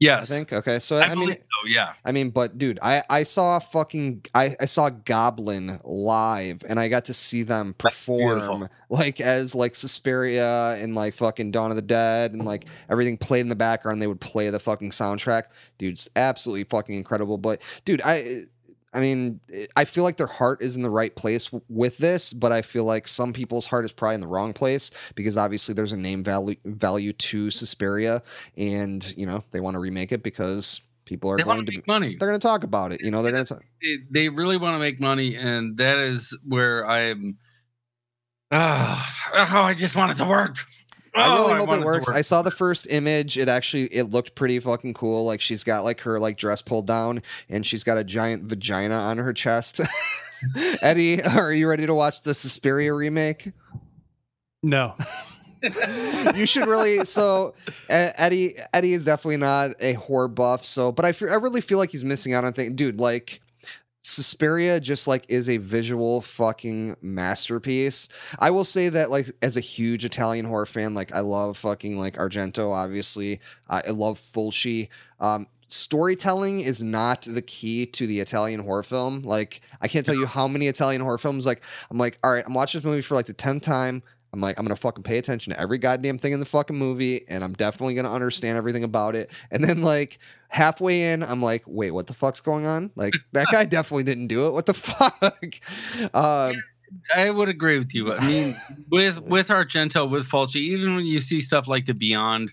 Yes I think. Okay. So I I, mean so, yeah I mean, but dude, I I saw fucking I I saw Goblin live and I got to see them perform like as like Suspiria and like fucking Dawn of the Dead and like everything played in the background. They would play the fucking soundtrack. Dude, it's absolutely fucking incredible. But dude, I I mean, eh, I feel like their heart is in the right place w- with this, but I feel like some people's heart is probably in the wrong place because obviously there's a name value value to Suspiria, and you know they want to remake it because people are they going to make money they're going to talk about it. You know, they're going to. they, they really want to make money and that is where i'm oh, oh i just want it to work I Oh, really hope it works. work. I saw the first image. It actually it looked pretty fucking cool. Like she's got like her like dress pulled down and she's got a giant vagina on her chest. Eddie, are you ready to watch the Suspiria remake? No. you should really so Eddie Eddie is definitely not a horror buff so but I fe- I really feel like he's missing out on things dude like Suspiria just like is a visual fucking masterpiece. I will say that like as a huge Italian horror fan, like I love fucking like Argento, obviously. Uh, I love Fulci. Um, storytelling is not the key to the Italian horror film. Like I can't tell you how many Italian horror films. Like I'm like, all right, I'm watching this movie for like the tenth time. I'm like, I'm gonna fucking pay attention to every goddamn thing in the fucking movie, and I'm definitely gonna understand everything about it. And then like halfway in, I'm like, wait, what the fuck's going on? Like that guy definitely didn't do it. What the fuck? Um, I would agree with you. I mean, with with Argento, with Fulci, even when you see stuff like The Beyond,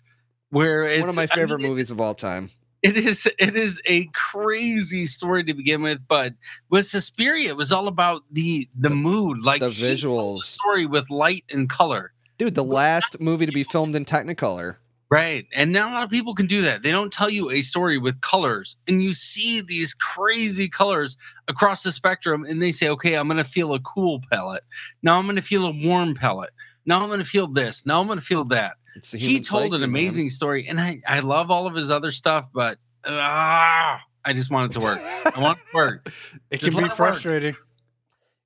where it's one of my I mean, favorite movies of all time. It is it is a crazy story to begin with, but with Suspiria, it was all about the the mood, like the visuals. story with light and color. Dude, the last movie to be filmed in Technicolor. Right. And not a lot of people can do that. They don't tell you a story with colors. And you see these crazy colors across the spectrum, and they say, okay, I'm going to feel a cool palette. Now I'm going to feel a warm palette. Now I'm going to feel this. Now I'm going to feel that. He told an man. amazing story. And I, I love all of his other stuff, but ah, I just want it to work. I want it to work. It Just can be let it work. frustrating.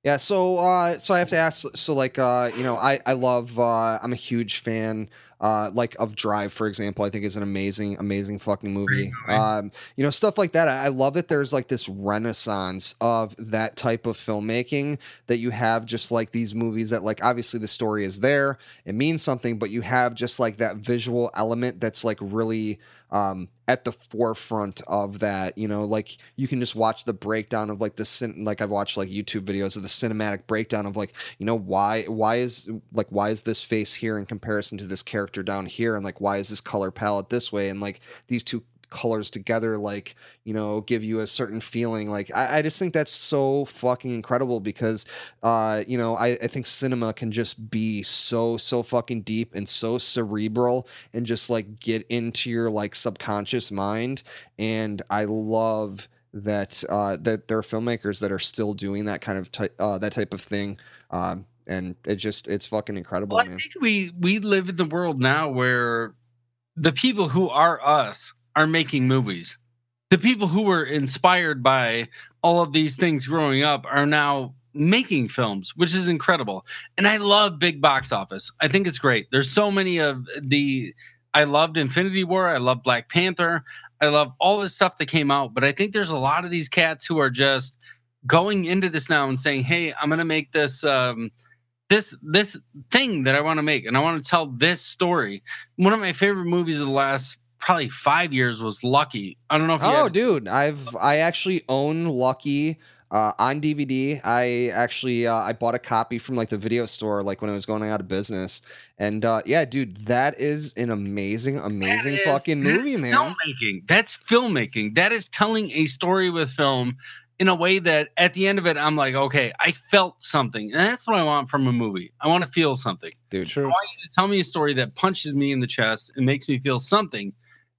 Yeah, so uh so I have to ask so like uh you know I I love uh I'm a huge fan uh like of Drive for example I think is an amazing amazing fucking movie. movie. Um you know stuff like that I I love that there's like this renaissance of that type of filmmaking that you have just like these movies that like obviously the story is there it means something but you have just like that visual element that's like really um at the forefront of that you know like you can just watch the breakdown of like the cin- like i've watched like youtube videos of the cinematic breakdown of like you know why why is like why is this face here in comparison to this character down here? And like why is this color palette this way? And like these two colors together like you know give you a certain feeling like I, I just think that's so fucking incredible because uh you know I, I think cinema can just be so so fucking deep and so cerebral and just like get into your like subconscious mind and i love that uh that there are filmmakers that are still doing that kind of type uh that type of thing um and it just it's fucking incredible Well, I think we we live in the world now where the people who are us are making movies. The people who were inspired by all of these things growing up are now making films, which is incredible. And I love big box office. I think it's great. There's so many of the I loved Infinity War, I love Black Panther. I love all the stuff that came out, but I think there's a lot of these cats who are just going into this now and saying, "Hey, I'm going to make this um this this thing that I want to make and I want to tell this story." One of my favorite movies of the last probably 5 years was Lucky. I don't know if you Oh, had- dude, I've I actually own Lucky uh, on DVD. I actually uh, I bought a copy from like the video store like when it was going out of business. And uh, yeah, dude, that is an amazing, amazing That is- fucking that movie, is man. Filmmaking. That's filmmaking. That is telling a story with film in a way that at the end of it, I'm like, okay, I felt something. And that's what I want from a movie. I want to feel something. Dude, True. I want you to tell me a story that punches me in the chest and makes me feel something.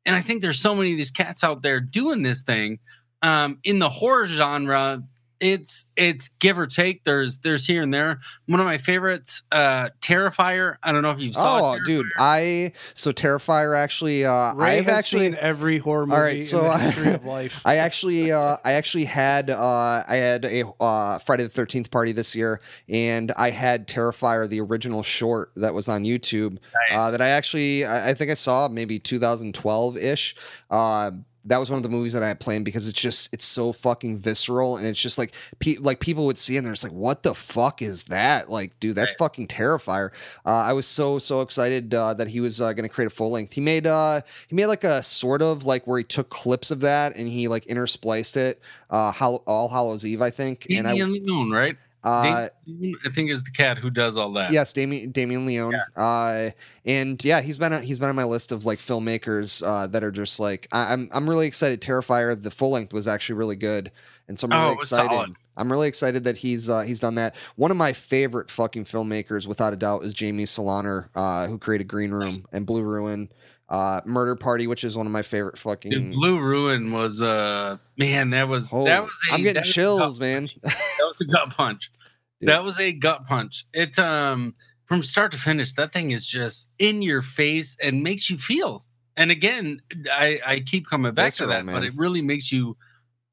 And I think there's so many of these cats out there doing this thing. Um, in the horror genre, it's it's give or take. There's there's here and there. One of my favorites, uh, Terrifier. I don't know if you saw. Oh, Terrifier. dude, I so Terrifier actually. Uh, Ray I've has actually seen every horror movie All right, so in the I- history of life. I actually, uh, I actually had, uh, I had a uh, Friday the Thirteenth party this year, and I had Terrifier, the original short that was on YouTube, uh, that I actually, I, I think I saw maybe 2012 ish. Um, that was one of the movies that I had planned because it's just it's so fucking visceral and it's just like pe- like people would see it and they're just like what the fuck is that like dude that's Right. fucking Terrifier. Uh, I was so so excited uh, that he was uh, going to create a full length. He made uh he made like a sort of like where he took clips of that and he like interspliced it. Uh, Hall- All Hallows Eve I think and I Leone, right? Uh, Damien, I think is the cat who does all that. Yes, Damien Damien Leone. Uh, and yeah, he's been on, he's been on my list of like filmmakers uh, that are just like I, I'm I'm really excited. Terrifier, the full length was actually really good, and so I'm really Oh, excited. solid. I'm really excited that he's uh, he's done that. One of my favorite fucking filmmakers, without a doubt, is Jamie Saulnier, uh, who created Green Room and Blue Ruin, uh, Murder Party, which is one of my favorite fucking. Dude, Blue Ruin was uh man, that was Holy- that was a I'm getting that was a chills, man. That was a gut punch. Dude. That was a gut punch. It um from start to finish, that thing is just in your face and makes you feel. And again, I I keep coming back to that, but it really makes you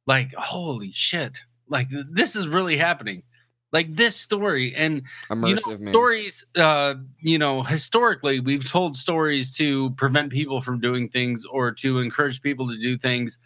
like, holy shit! Like this is really happening. Like this story, and Immersive you know, man. stories uh you know historically we've told stories to prevent people from doing things or to encourage people to do things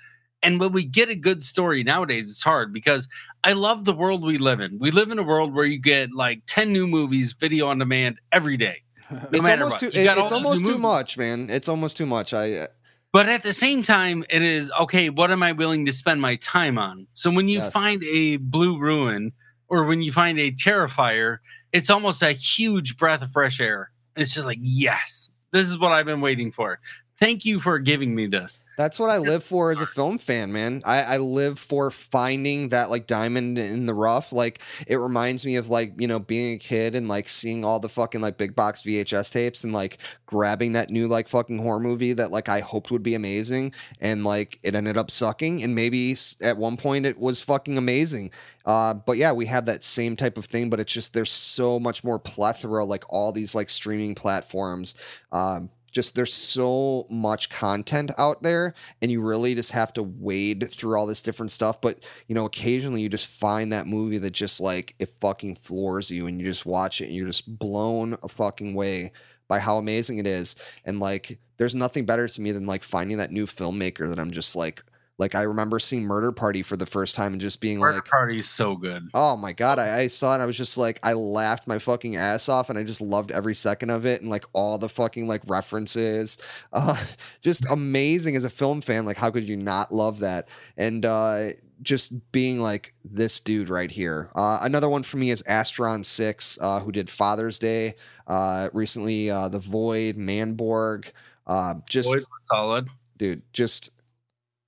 and when we get a good story nowadays it's hard because i love the world we live in we live in a world where you get like 10 new movies video on demand every day no it's almost too. You got it- it's all those new almost too much, man. It's almost too much. I uh, but at the same time it is okay what am i willing to spend my time on so when you Yes. find a blue ruin or when you find a terrifier it's almost a huge breath of fresh air. It's just like yes this is what i've been waiting for thank you for giving me this That's what I live for as a film fan, man. I, I live for finding that like diamond in the rough. Like it reminds me of like, you know, being a kid and like seeing all the fucking like big box VHS tapes and like grabbing that new like fucking horror movie that like I hoped would be amazing and like it ended up sucking and maybe at one point it was fucking amazing. Uh, but yeah, we have that same type of thing, but it's just there's so much more plethora, like all these like streaming platforms. Um, just there's so much content out there and you really just have to wade through all this different stuff. But you know occasionally you just find that movie that just like it fucking floors you and you just watch it and you're just blown a fucking way by how amazing it is. And like there's nothing better to me than like finding that new filmmaker that i'm just like like i remember seeing murder party for the first time and just being like Murder like party is so good Oh my god, I, I saw it. I was just like, I laughed my fucking ass off, and I just loved every second of it, and like all the fucking like references, uh, just amazing as a film fan. Like, how could you not love that? And uh, just being like this dude right here. Uh, another one for me is Astron Six, uh, who did Father's Day uh, recently. Uh, the Void, Manborg, uh, just were solid dude just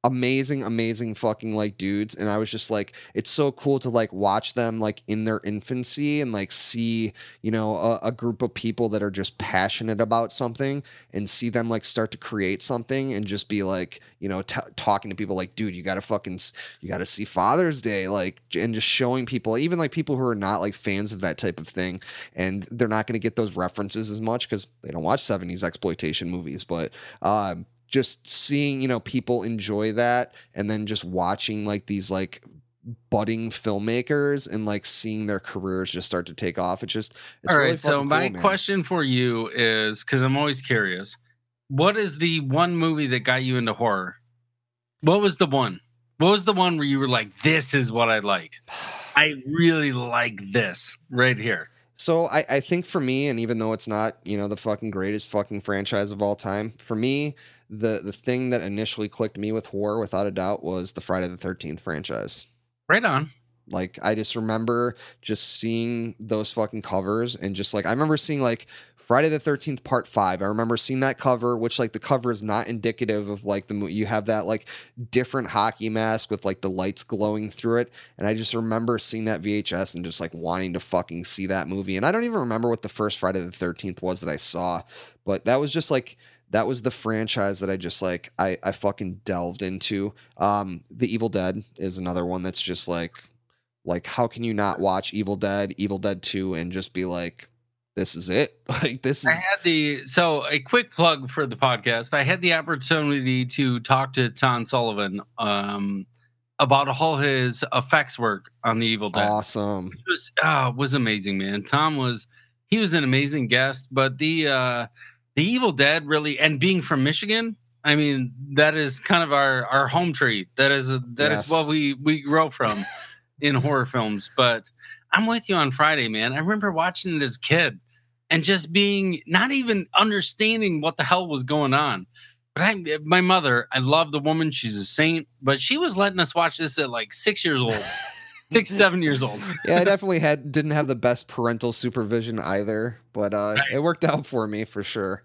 amazing amazing fucking like dudes and i was just like it's so cool to like watch them like in their infancy and like see you know a, a group of people that are just passionate about something and see them like start to create something and just be like you know t- talking to people like dude you gotta fucking you gotta see father's day like and just showing people even like people who are not like fans of that type of thing and they're not to get those references as much because they don't watch 70s exploitation movies but um just seeing you know people enjoy that and then just watching like these like budding filmmakers and like seeing their careers just start to take off it's just it's all really right so my cool, question for you is because i'm always curious what is the one movie that got you into horror What was the one? What was the one where you were like, "This is what I like. I really like this right here." So I, I think for me, and even though it's not, you know, the fucking greatest fucking franchise of all time, for me, the the thing that initially clicked me with horror, without a doubt, was the Friday the Thirteenth franchise. Right on. Like I just remember just seeing those fucking covers and just like I remember seeing like Friday the 13th part 5. I remember seeing that cover which like the cover is not indicative of like the you have that like different hockey mask with like the lights glowing through it and I just remember seeing that VHS and just like wanting to fucking see that movie. And I don't even remember what the first Friday the 13th was that I saw, but that was just like that was the franchise that I just like I I fucking delved into. Um The Evil Dead is another one that's just like like how can you not watch Evil Dead, Evil Dead 2 and just be like this is it? Like this is I had the so a quick plug for the podcast. I had the opportunity to talk to Tom Sullivan um, about all his effects work on the Evil Dead. awesome. It was it was amazing, man. Tom was he was an amazing guest, but the uh the Evil Dead really and being from Michigan, I mean, that is kind of our our home tree. That is that is Yes. what we we grow from in horror films. But I'm with you on Friday, man. I remember watching it as a kid and just being not even understanding what the hell was going on. But I, my mother, I love the woman. She's a saint, but she was letting us watch this at like six years old, six, seven years old. yeah, I definitely had didn't have the best parental supervision either, but uh Right. it worked out for me for sure.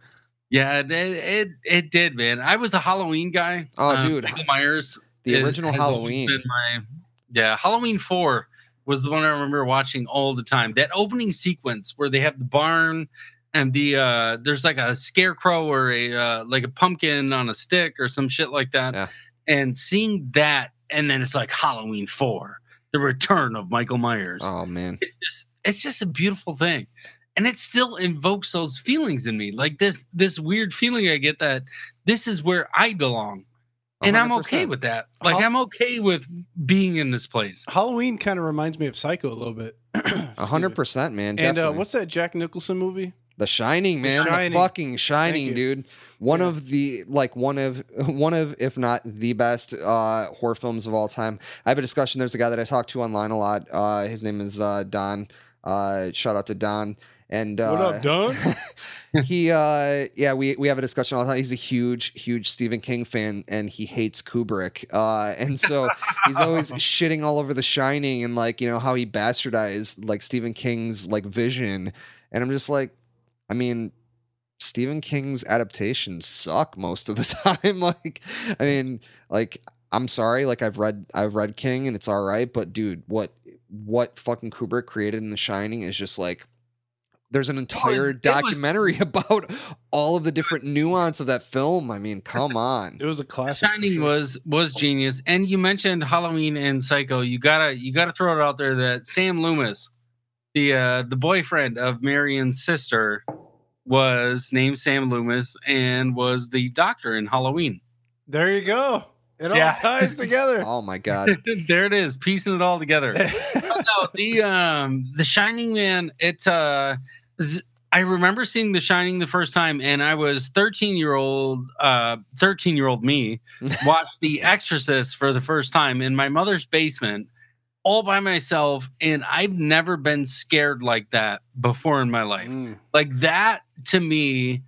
Yeah, it, it it did, man. I was a Halloween guy. Oh, Um, dude. Michael Myers. The original Halloween. my- yeah, Halloween four was the one I remember watching all the time. That opening sequence where they have the barn and the uh there's like a scarecrow or a uh, like a pumpkin on a stick or some shit like that. Yeah. And seeing that, and then it's like Halloween four, the return of Michael Myers Oh man. it's just it's just a beautiful thing and it still invokes those feelings in me like this this weird feeling i get that this is where i belong and i'm okay with that like How- i'm okay with being in this place Halloween kind of reminds me of Psycho a little bit. A hundred percent, man. And uh, what's that Jack Nicholson movie? The Shining, man. The, Shining. fucking Shining, dude. One Yeah. of the like one of one of if not the best uh horror films of all time. I have a discussion. There's a guy that I talk to online a lot. Uh his name is uh Don. Uh shout out to Don. And uh What up, Don? he uh yeah we we have a discussion all the time. He's a huge huge stephen king fan and he hates kubrick. Uh and so he's always shitting all over the shining and like you know how he bastardized like stephen king's like vision. And i'm just like i mean stephen king's adaptations suck most of the time. Like i mean like i'm sorry like i've read i've read king and it's all right but dude what what fucking kubrick created in the shining is just like there's an entire it was- documentary about all of the different nuance of that film. I mean, come on. It was a classic. shining sure. was was genius and you mentioned halloween and psycho you gotta you gotta throw it out there that sam loomis the uh the boyfriend of marion's sister was named sam loomis and was the doctor in halloween There you go. It all ties together. Oh my god. there it is, piecing it all together. no, the um the Shining Man, it's uh z- I remember seeing The Shining the first time, and I was 13 year old, uh, 13 year old me watched The Exorcist for the first time in my mother's basement, all by myself, and I've never been scared like that before in my life. Mm. Like that to me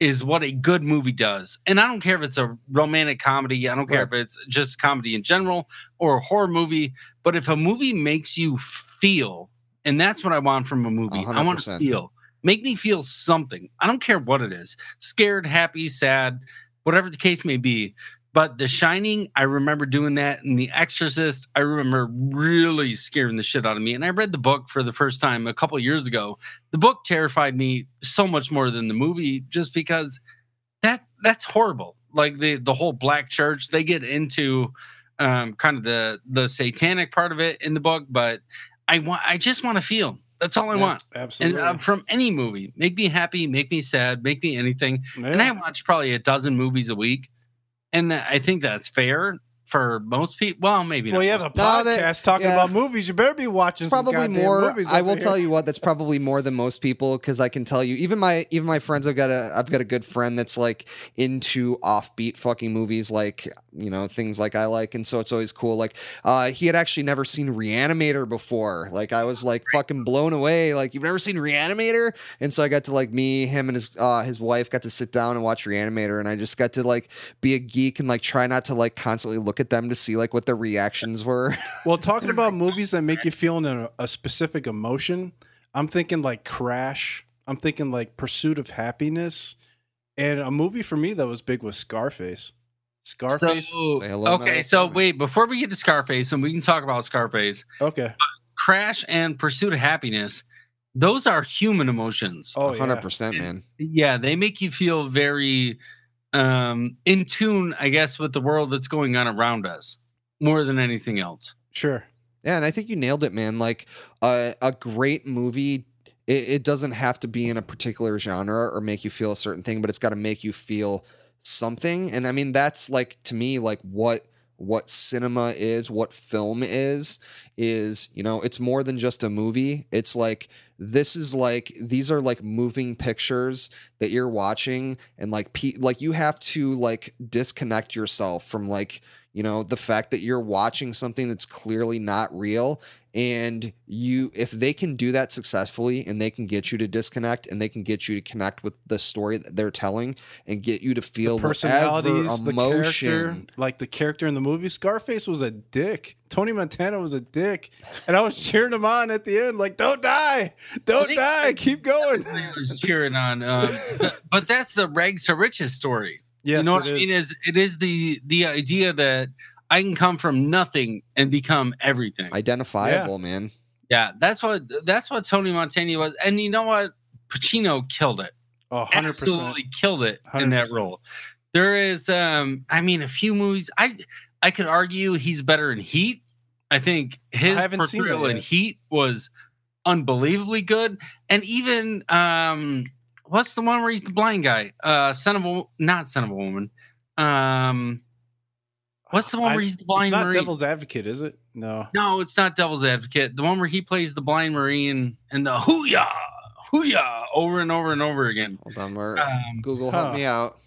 is what a good movie does. And I don't care if it's a romantic comedy, I don't care Right. if it's just comedy in general or a horror movie, but if a movie makes you feel, and that's what I want from a movie. I want to feel. Make me feel something. I don't care what it is. Scared, happy, sad, whatever the case may be. But The Shining, I remember doing that. And The Exorcist, I remember really scaring the shit out of me. And I read the book for the first time a couple years ago the book terrified me so much more than the movie just because that that's horrible like the the whole black church they get into um kind of the the satanic part of it in the book but i want i just want to feel that's all i Yeah, want. Absolutely. and uh, from any movie make me happy make me sad make me anything. And i watch probably a dozen movies a week. And that, i think that's fair for most people. Well, maybe Well, not. you have a most- No, podcast that- talking yeah. about movies. You better be watching. It's probably goddamn more. Movies I will here. tell you what. That's probably more than most people because I can tell you. Even my even my friends. I've got a I've got a good friend that's like into offbeat fucking movies, like you know things like I like, and so it's always cool. Like uh, he had actually never seen Reanimator before. Like I was like fucking blown away. Like you've never seen Reanimator, and so I got to like me, him, and his uh, his wife got to sit down and watch Reanimator, and I just got to like be a geek and like try not to like constantly look at them to see like what their reactions were. Well, talking about movies that make you feel in a, a specific emotion, I'm thinking like Crash. I'm thinking like Pursuit of Happiness, and a movie for me that was big was Scarface. Scarface. So, hello, okay, so Family. wait, before we get to Scarface, and we can talk about Scarface, okay. Crash and Pursuit of Happiness, those are human emotions. Oh hundred yeah. percent, man. Yeah, they make you feel very um in tune, I guess, with the world that's going on around us more than anything else. Sure. Yeah, and I think you nailed it, man. Like uh, a great movie, it, it doesn't have to be in a particular genre or make you feel a certain thing, but it's got to make you feel something. And I mean, that's like to me, like what what cinema is, what film is, is you know, it's more than just a movie. It's like this is like these are like moving pictures that you're watching, and like pe- like you have to like disconnect yourself from like you know the fact that you're watching something that's clearly not real and you if they can do that successfully and they can get you to disconnect and they can get you to connect with the story that they're telling and get you to feel the personalities, whatever the emotion character, like the character in the movie. Scarface was a dick. Tony Montana was a dick, and I was cheering him on at the end, like "Don't die, don't die, keep going." I was cheering on, um, but, but that's the rags to riches story. Yes, you know it what I mean? is. Is it is the the idea that I can come from nothing and become everything. identifiable man yeah, that's what that's what Tony Montana was, and you know what? Pacino killed it. Oh, 100%. absolutely killed it in that role. There is, um, I mean, a few movies. I I could argue he's better in Heat. I think his haven't seen portrayal in. Heat was unbelievably good, and even um, what's the one where he's the blind guy? Uh, son of a not son of a woman. Um, what's the one I- where he's the It's blind not marine? Devil's Advocate, is it? No. No, it's not Devil's Advocate. The one where he plays the blind marine and the hooyah, hooyah over and over and over again. hold on Mar- Um, google huh. help me out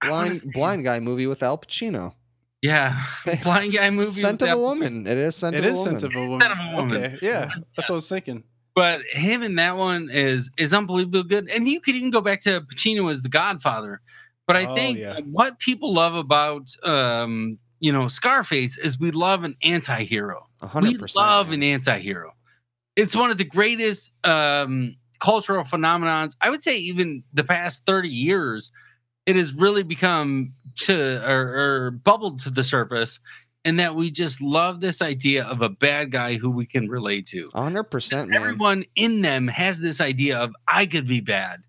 blind blind guy movie with al pacino Yeah, blind guy movie. scent of a woman it is scent It of is a woman Scent of a Woman. Scent of a Woman. Okay, yeah, that's what I was thinking. But him in that one is is unbelievably good, and you could even go back to Pacino as the Godfather. But I Oh, think yeah. what people love about um, you know Scarface is we love an anti-hero. We hundred percent love an anti-hero. It's one of the greatest um, cultural phenomenons. I would say even the past 30 years, it has really become to or, or bubbled to the surface, and that we just love this idea of a bad guy who we can relate to. Hundred percent man Everyone in them has this idea of I could be bad.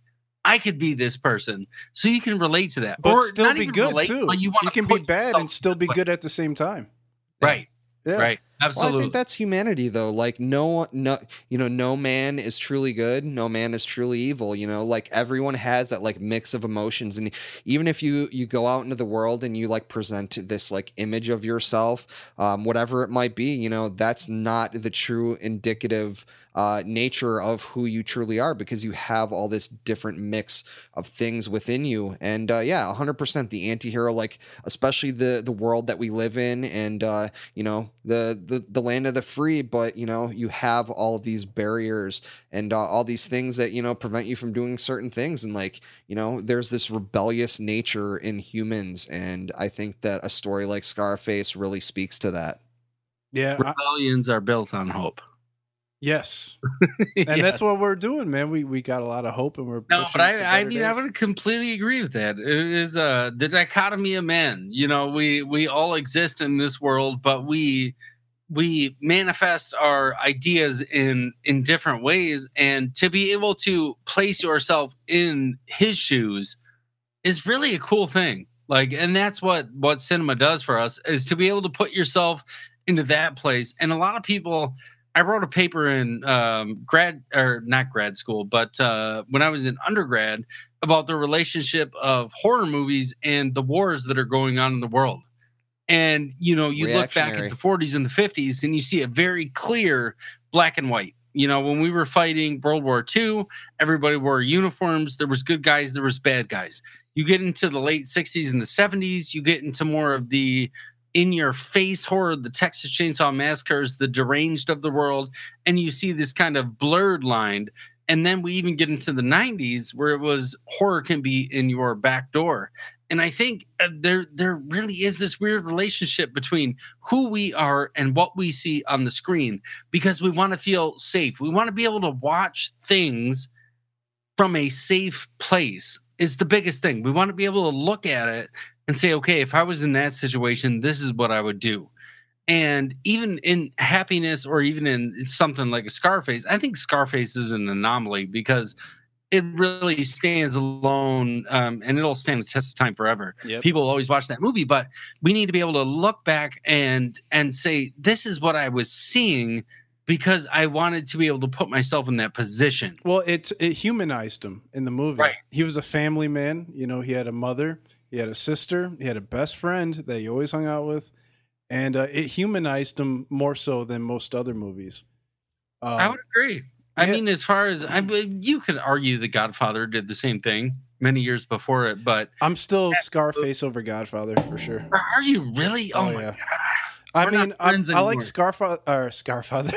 I could be this person. So you can relate to that. But or still not be even good relate, too. but You, you, can be bad and still be good at the same time. way. Right. Yeah. Right. Well, Absolutely. I think that's humanity, though. Like no, no, you know, no man is truly good. No man is truly evil. You know, like everyone has that like mix of emotions, and even if you you go out into the world and you like present this like image of yourself, um, whatever it might be, you know, that's not the true indicative uh, nature of who you truly are because you have all this different mix of things within you. And uh, yeah, 100% the anti-hero, like especially the the world that we live in, and uh, you know the, the the land of the free but you know you have all of these barriers and uh, all these things that you know prevent you from doing certain things and like you know there's this rebellious nature in humans and i think that a story like scarface really speaks to that Yeah. I- Rebellions are built on hope. Yes. And Yeah. that's what we're doing, man. We we got a lot of hope, and we're No, but I, I mean, I would completely agree with that. It is uh, the dichotomy of men. You know, we we all exist in this world, but we we manifest our ideas in in different ways, and to be able to place yourself in his shoes is really a cool thing. Like, and that's what what cinema does for us is to be able to put yourself into that place. And a lot of people. I wrote a paper in um, grad or not grad school, but uh, when I was in undergrad about the relationship of horror movies and the wars that are going on in the world. And you know, you look back at the 40s and the 50s, and you see a very clear black and white. You know, when we were fighting World War II, everybody wore uniforms. There was good guys, there was bad guys. You get into the late 60s and the 70s, you get into more of the in your face horror, the Texas Chainsaw Massacres, the deranged of the world, and you see this kind of blurred line. And then we even get into the 90s where it was horror can be in your back door. And I think uh, there there really is this weird relationship between who we are and what we see on the screen because we want to feel safe. We want to be able to watch things from a safe place is the biggest thing. We want to be able to look at it and say, okay, if I was in that situation, this is what I would do. And even in happiness or even in something like a Scarface, I think Scarface is an anomaly because it really stands alone um, and it'll stand the test of time forever. Yep. People will always watch that movie, but we need to be able to look back and and say, this is what I was seeing because I wanted to be able to put myself in that position. Well, it it humanized him in the movie. Right. He was a family man. You know, he had a mother, he had a sister, he had a best friend that he always hung out with, and uh, it humanized him more so than most other movies. Um, I would agree. I yeah. mean, as far as I, you could argue, The Godfather did the same thing many years before it, but I'm still Scarface over Godfather for sure. are, are you really? Oh, Oh, my yeah. god! I We're mean, I, I like anymore. Scarfather or Scarfather.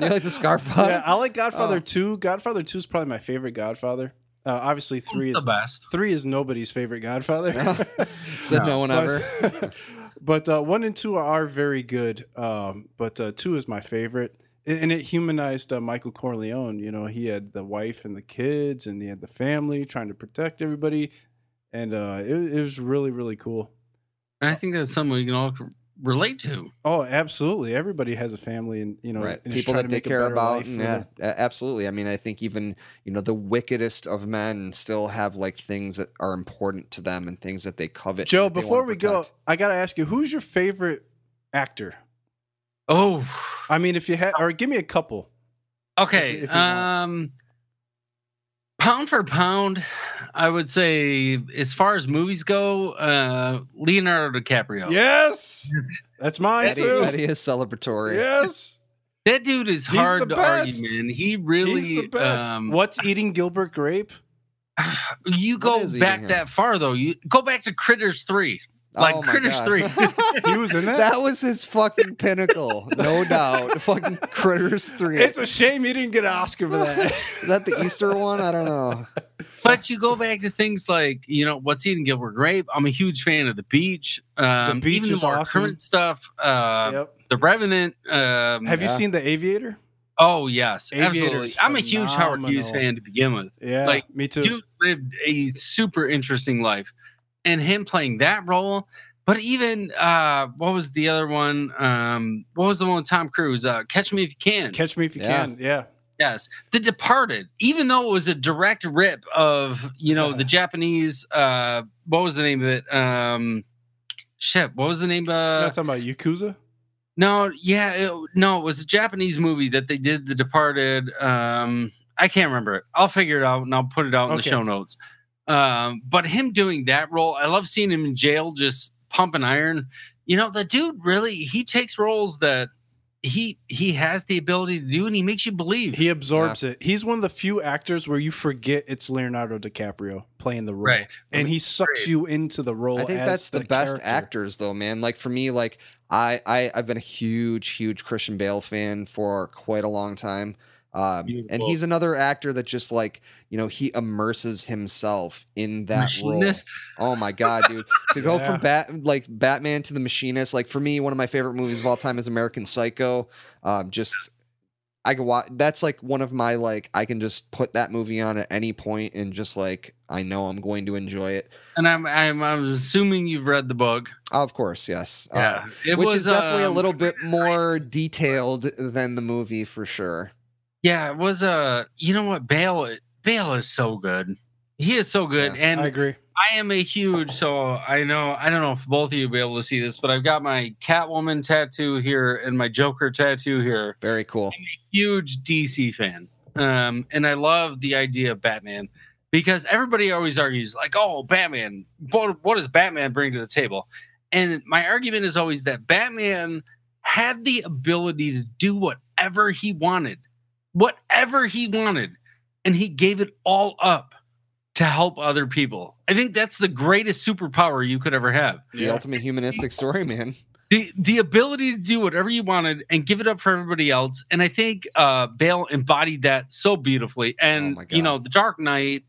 You like the scarf? yeah, I like Godfather Oh. two. Godfather two is probably my favorite Godfather. Uh, obviously, three the is best. three is nobody's favorite Godfather. Said no, one ever. but uh, one and two are very good. Um, but uh, two is my favorite, and, and it humanized uh, Michael Corleone. You know, he had the wife and the kids, and he had the family trying to protect everybody, and uh, it, it was really really cool. I think that's something we can all relate to. Oh, absolutely! Everybody has a family, and you know, right and people that to they care about life and for yeah them. absolutely i mean i think even you know the wickedest of men still have like things that are important to them and things that they covet Joe, they before we go. I gotta ask you, who's your favorite actor? Oh, I mean, if you had, or give me a couple. okay. if you want. um, pound for pound, I would say, as far as movies go, uh, Leonardo DiCaprio. Yes, that's mine that, too. is, that is celebratory Yes. That dude is He's hard to best. argue, man. He really, He's the best. um, What's eating Gilbert Grape? you go back that far though. You go back to Critters Three. Like Oh Critters God. 3. He was in that? that was his fucking pinnacle no doubt fucking critters 3 It's a shame he didn't get an Oscar for that. is that the easter one i don't know But you go back to things like, you know, what's eating Gilbert Grape. I'm a huge fan of the beach. Um, Beach even is the more awesome. current stuff. Uh, yep. The Revenant. Um, Have you yeah. seen The Aviator? oh yes, Aviator absolutely. is I'm a huge Howard Hughes fan to begin with. Yeah, Like, me too. Dude lived a super interesting life, and him playing that role. But even uh, what was the other one? Um, what was the one with Tom Cruise? Uh, Catch Me If You Can. Catch me if you Yeah. can. Yeah. Yes, The Departed. Even though it was a direct rip of you know Yeah. the Japanese. Uh, what was the name of it? Um, shit. What was the name? You're Uh, not talking about Yakuza? no, yeah, it, no. It was a Japanese movie that they did. The Departed. Um, I can't remember it. I'll figure it out and I'll put it out in the show notes. Um, but him doing that role, I love seeing him in jail just pumping iron. You know, the dude really he takes roles that he he has the ability to do and he makes you believe. He absorbs it. He's one of the few actors where you forget it's Leonardo DiCaprio playing the role. right. And he sucks Great. you into the role. I think as that's the, best character. actors though, man. Like for me, like I, I I've been a huge, huge Christian Bale fan for quite a long time. Um, and he's another actor that just like you know he immerses himself in that Machinist. role. Oh my god, dude! To go Yeah. from bat like Batman to the Machinist, like for me, one of my favorite movies of all time is American Psycho. Um, just I can watch. That's like one of my like I can just put that movie on at any point and just like I know I'm going to enjoy it. And I'm I'm I'm assuming you've read the book. Of course, yes. Uh, Yeah. it which was is definitely a um, little bit more detailed than the movie for sure. Yeah, it was uh you know what Bale Bale is so good. He is so good. Yeah, and I agree. I am a huge, so I know I don't know if both of you will be able to see this, but I've got my Catwoman tattoo here and my Joker tattoo here. Very cool. Huge DC fan, um, and I love the idea of Batman because everybody always argues like, "Oh, Batman! What, what does Batman bring to the table?" and my argument is always that Batman had the ability to do whatever he wanted, whatever he wanted, and he gave it all up to help other people. I think that's the greatest superpower you could ever have. The ultimate humanistic story, man. The the ability to do whatever you wanted and give it up for everybody else. And I think uh Bale embodied that so beautifully. And my you know, The Dark Knight,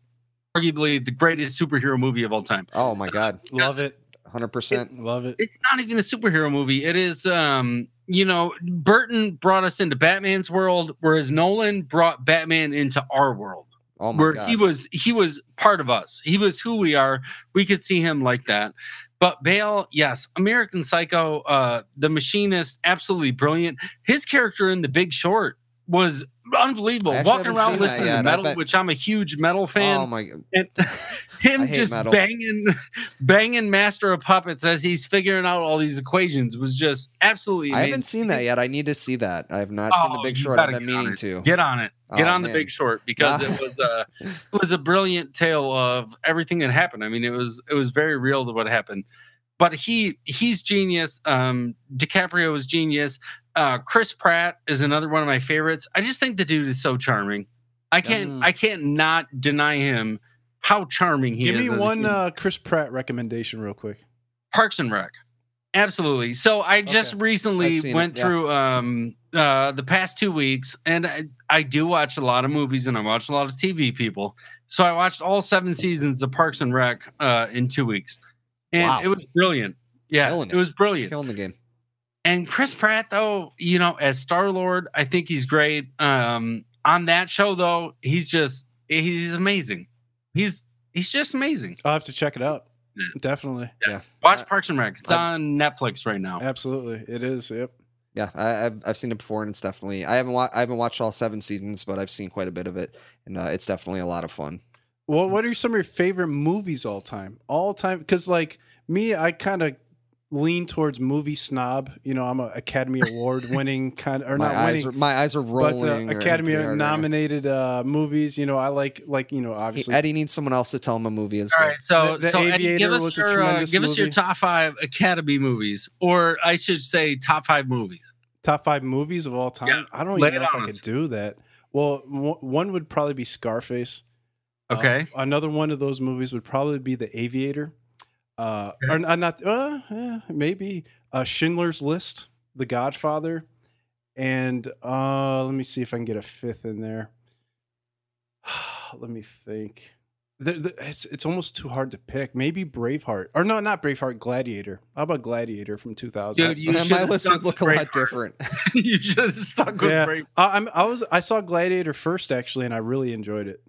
arguably the greatest superhero movie of all time. Oh my god, Love it. Hundred percent. Love it. it's not even a superhero movie. It is um, you know, Burton brought us into Batman's world, whereas Nolan brought Batman into our world. Oh my where god. he was he was part of us. He was who we are. We could see him like that. But Bale, yes, American Psycho, uh, the machinist, absolutely brilliant. His character in The Big Short was unbelievable. Actually Walking around listening. To metal, bet- which I'm a huge metal fan Oh my god. and him just metal. banging banging master of puppets as he's figuring out all these equations was just absolutely I haven't seen that yet. I need to see that. I have not seen the Oh, Big Short. I've been meaning to. get on it get Oh, on the big short because it was uh it was a brilliant tale of everything that happened i mean it was it was very real to what happened but he he's genius um dicaprio is genius uh chris pratt is another one of my favorites i just think the dude is so charming i can't Mm. i can't not deny him how charming he Give is Give me one uh, Chris Pratt recommendation, real quick. Parks and Rec. Absolutely. So I just Okay. recently I've seen it, went yeah. through um uh the past two weeks and I, I do watch a lot of movies and I watch a lot of TV people. So I watched all seven seasons of Parks and Rec uh in two weeks. And Wow. it was brilliant. Yeah, Killing it it. was brilliant. Killing the game. And Chris Pratt, though, you know, as Star Lord, I think he's great. Um, on that show, though, he's just he's amazing. He's he's just amazing. I'll have to check it out. Yeah. Definitely. Yeah. Watch Parks and Rec. It's I- on Netflix right now. Absolutely. It is. Yep. Yeah, I, I've I've seen it before, and it's definitely I haven't wa- I haven't watched all seven seasons, but I've seen quite a bit of it, and uh, it's definitely a lot of fun. Well, what are some of your favorite movies all time? All time, because like me, I kind of lean towards movie snob. You know, I'm an Academy Award winning kind, of, or my not eyes winning, are my eyes are but rolling. uh, Academy pretty hard right now. nominated uh, movies. You know, I like like you know Hey, obviously. Eddie needs someone else to tell him a movie is All good. right, so The- The so Eddie, give us was a your uh, tremendous give us your top five Academy movies, or I should say top five movies. top five movies of all time. Yeah, I don't even know if on I us. could do that. Well, w- one would probably be Scarface. Uh, Okay, another one of those movies would probably be The Aviator. Uh, Okay. or uh, not, uh, eh, maybe uh, Schindler's List, The Godfather, and uh, let me see if I can get a fifth in there. let me think. The, the, it's it's almost too hard to pick. Maybe Braveheart, or no, not Braveheart. Gladiator. How about Gladiator from two thousand? Dude, My- should my have list would look a lot different. you should have stuck with Yeah. Brave. I, I'm, I was I saw Gladiator first actually, and I really enjoyed it.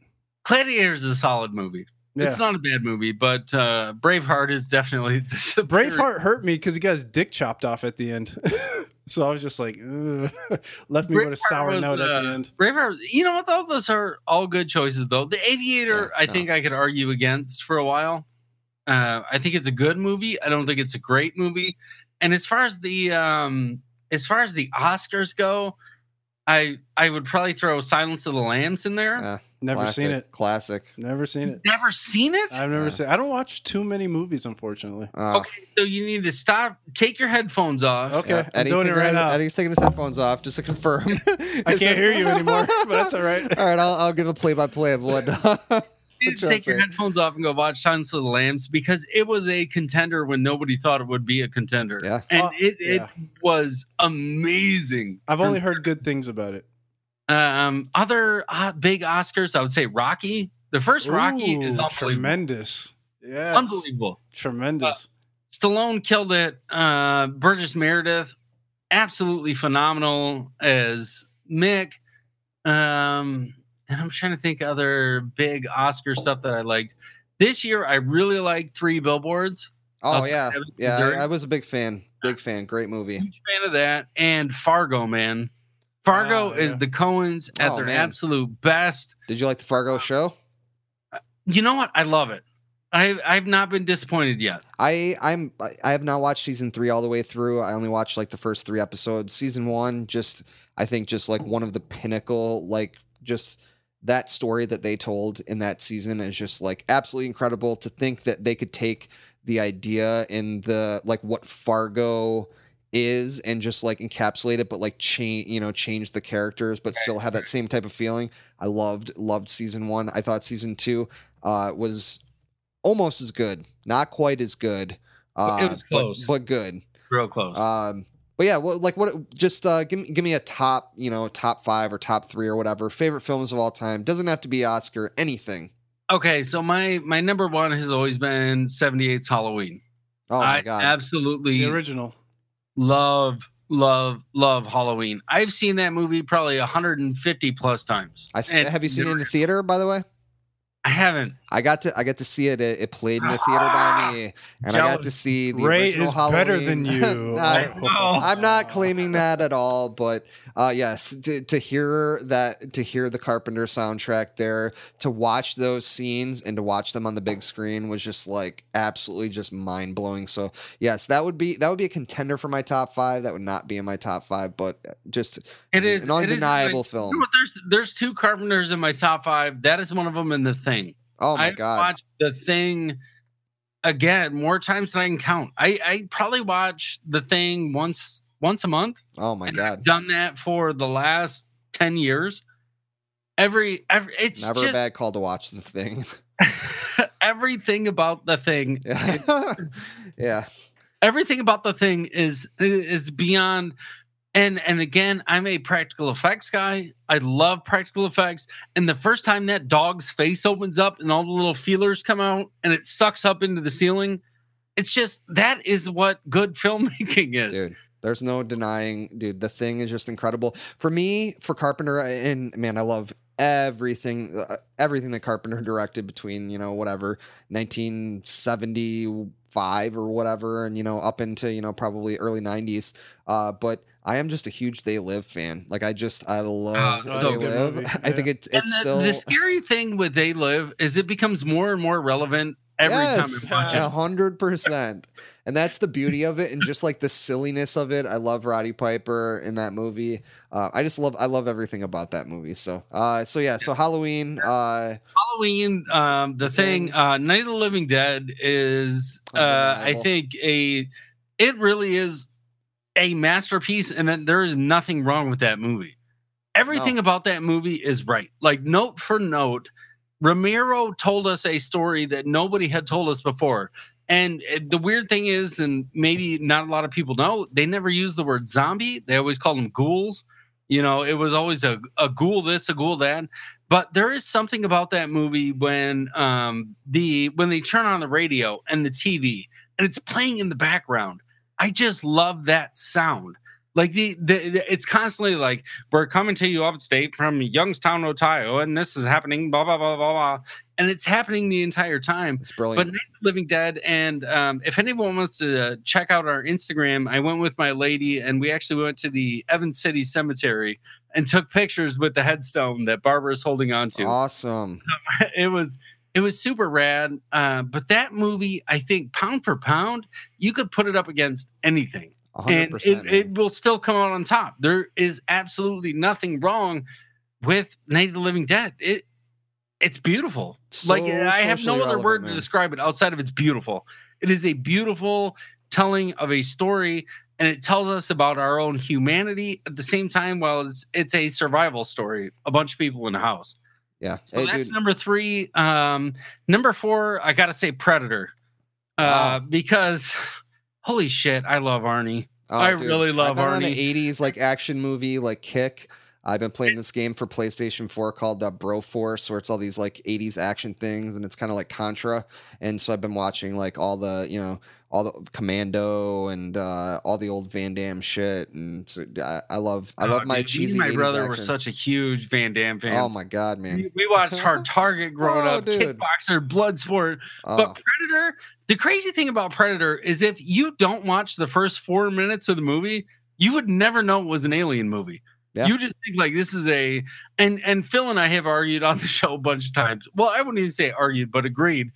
Gladiator is a solid movie. Yeah. It's not a bad movie, but uh, Braveheart is definitely Braveheart hurt me because he got his dick chopped off at the end. so I was just like, left me with a sour was, note at the uh, end. Braveheart, you know what though? Those are all good choices though. The Aviator, Yeah, I no. think I could argue against for a while. Uh, I think it's a good movie. I don't think it's a great movie. And as far as the um, as far as the Oscars go, I I would probably throw Silence of the Lambs in there. Yeah, Never classic, seen it. Classic. Never seen it. Never seen it. I've never Yeah. seen. I don't watch too many movies, unfortunately. Uh, okay, so you need to stop. Take your headphones off. Okay, yeah, I'm doing it your right head- now. Eddie's taking his headphones off just to confirm. I can't hear you anymore, but that's all right. All right, I'll, I'll give a play-by-play of what. You need to take your headphones off and go watch Silence of the Lambs because it was a contender when nobody thought it would be a contender. Yeah. And Uh, it, it was amazing. I've only heard good things about it. Um other uh, big Oscars, I would say Rocky. The first Rocky is Ooh, unbelievable. tremendous. Yeah, Unbelievable. tremendous. Stallone killed it. Uh Burgess Meredith, absolutely phenomenal as Mick. Um, and I'm trying to think other big Oscar stuff that I liked. This year, I really liked Three Billboards. oh yeah, yeah. I, I was a big fan. Big fan. Great movie. Huge fan of that. And Fargo, man. Fargo Ah, is the Coens at Oh, their man. absolute best. Did you like the Fargo show? You know what? I love it. I I've not been disappointed yet. I I'm I- I have not watched season three all the way through. I only watched like the first three episodes. Season one, just I think just like one of the pinnacle, like just that story that they told in that season is just like absolutely incredible to think that they could take the idea in the like what Fargo is and just like encapsulate it but like change you know change the characters but still have that same type of feeling i loved loved season one i thought season two uh was almost as good not quite as good uh It was but- close. but, good Real close. um but yeah well, like what just uh give me give me a top you know top five or top three or whatever favorite films of all time doesn't have to be oscar anything okay, so my my number one has always been 78's Halloween. oh my I god absolutely The original. Love, love, love Halloween. I've seen that movie probably 150 plus times. I s- And have you seen it in the theater by the way I haven't. I got to I got to see it. It, it played in the theater by me, and I got to see the Ray original is Halloween. better than you. Not- I'm not claiming that at all, but uh, yes, to, to hear that, to hear the Carpenter soundtrack there, to watch those scenes and to watch them on the big screen was just like absolutely just mind blowing. So yes, that would be that would be a contender for my top five. That would not be in my top five, but just It is an undeniable like, film. you know, there's there's two Carpenters in my top five. That is one of them in The Thing. Oh my I god, watched The Thing again more times than I can count. I I probably watch The Thing once once a month. oh my god, I've done that for the last ten years. Every every it's never a bad call to watch the thing. everything about the thing yeah, yeah. everything about the thing is is beyond and and again i'm a practical effects guy. I love practical effects. And the first time that dog's face opens up and all the little feelers come out and it sucks up into the ceiling it's just that is what good filmmaking is. Dude there's no denying dude the thing is just incredible. For me for carpenter and man i love everything uh, everything that carpenter directed between you know whatever 1975 or whatever and you know up into you know probably early 90s uh but i am just a huge they live fan like i just i love that's a they good live movie, i think yeah. it's and it's the, still the scary thing with they live is it becomes more and more relevant every Yes, time i watch a it hundred percent. And that's the beauty of it, and just like the silliness of it. I love Roddy Piper in that movie. Uh, I just love, I love everything about that movie. So, uh, so yeah, so Halloween. Uh, Halloween, um, the thing, uh, Night of the Living Dead is, uh, I think a, it really is a masterpiece, and that there is nothing wrong with that movie. Everything about that movie is right, like note for note. Ramiro told us a story that nobody had told us before. And uh, the weird thing is, and maybe not a lot of people know, they never use the word zombie. They always call them ghouls. You know, it was always a, a ghoul this, a ghoul that but there is something about that movie when um the when they turn on the radio and the TV and it's playing in the background. I just love that sound. Like the, the, the- it's constantly like we're coming to you upstate from Youngstown, Ohio, and this is happening, blah blah blah blah blah, and it's happening the entire time. it's brilliant. But. Night of the Living Dead, and um, if anyone wants to uh, check out our Instagram, I went with my lady, and we actually went to the Evans City Cemetery and took pictures with the headstone that Barbara's holding on to. awesome. it was it was super rad. Uh, but that movie, I think, pound for pound, you could put it up against anything, A hundred and percent. it, it will still come out on top. There is absolutely nothing wrong with Night of the Living Dead. It it's beautiful. like I have no other relevant, word man. to describe it outside of it's beautiful. It is a beautiful telling of a story and it tells us about our own humanity at the same time while it's it's a survival story a bunch of people in a house Yeah. so Hey, that's dude. number three um number four i gotta say predator uh Wow. because holy shit i love arnie Oh, I dude. really love I've been on Arnie. the '80s like action movie, like Kick. I've been playing this game for PlayStation 4 called uh, Broforce, where it's all these like 80s action things, and it's kind of like Contra. And so I've been watching like all the, you know, all the Commando and uh, all the old Van Damme shit. And so I, I love, I love Oh, my dude, me cheesy. and my 80s brother were such a huge van damme fan. Oh my god, man! we, we watched hard target growing Oh, up dude. kickboxer bloodsport Oh, But Predator, the crazy thing about Predator is if you don't watch the first four minutes of the movie, you would never know it was an alien movie. Yeah. You just think like this is a and and Phil and I have argued on the show a bunch of times. Well, I wouldn't even say argued, but agreed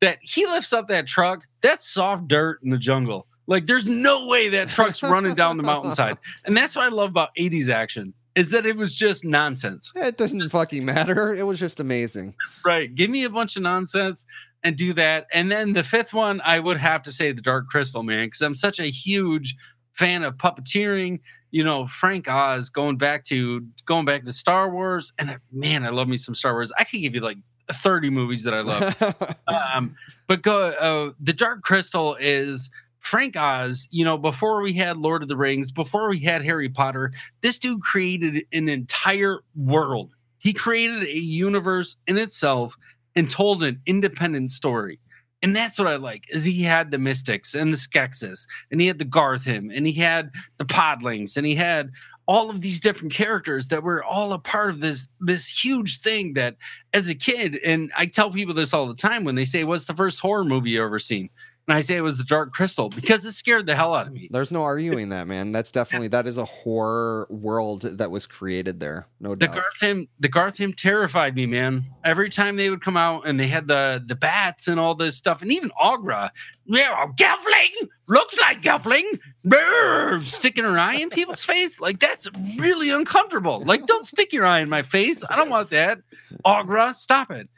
that he lifts up that truck. That's soft dirt in the jungle. Like there's no way that truck's running down the mountainside. And that's what I love about 80s action. is that it was just nonsense. It didn't fucking matter. It was just amazing. Right. Give me a bunch of nonsense and do that. And then the fifth one, I would have to say the Dark Crystal, man, because I'm such a huge fan of puppeteering. You know, Frank Oz going back to going back to Star Wars, and man, I love me some Star Wars. I could give you like 30 movies that I love. um, but go uh, the Dark Crystal is Frank Oz, you know, before we had Lord of the Rings, before we had Harry Potter, this dude created an entire world. He created a universe in itself and told an independent story. And that's what I like is he had the Mystics and the Skeksis and he had the Garthim and he had the Podlings and he had all of these different characters that were all a part of this this huge thing that as a kid and I tell people this all the time when they say what's the first horror movie you ever seen and I say it was the Dark Crystal because it scared the hell out of me. There's no arguing that, man. That's definitely that is a horror world that was created there, no doubt. The doubt. Garthim, the Garthim terrified me, man. Every time they would come out and they had the the bats and all this stuff, and even Aughra, yeah, Gelfling looks like Gelfling, Brr, sticking her eye in people's face, like that's really uncomfortable. Like, don't stick your eye in my face. I don't want that. Aughra, stop it.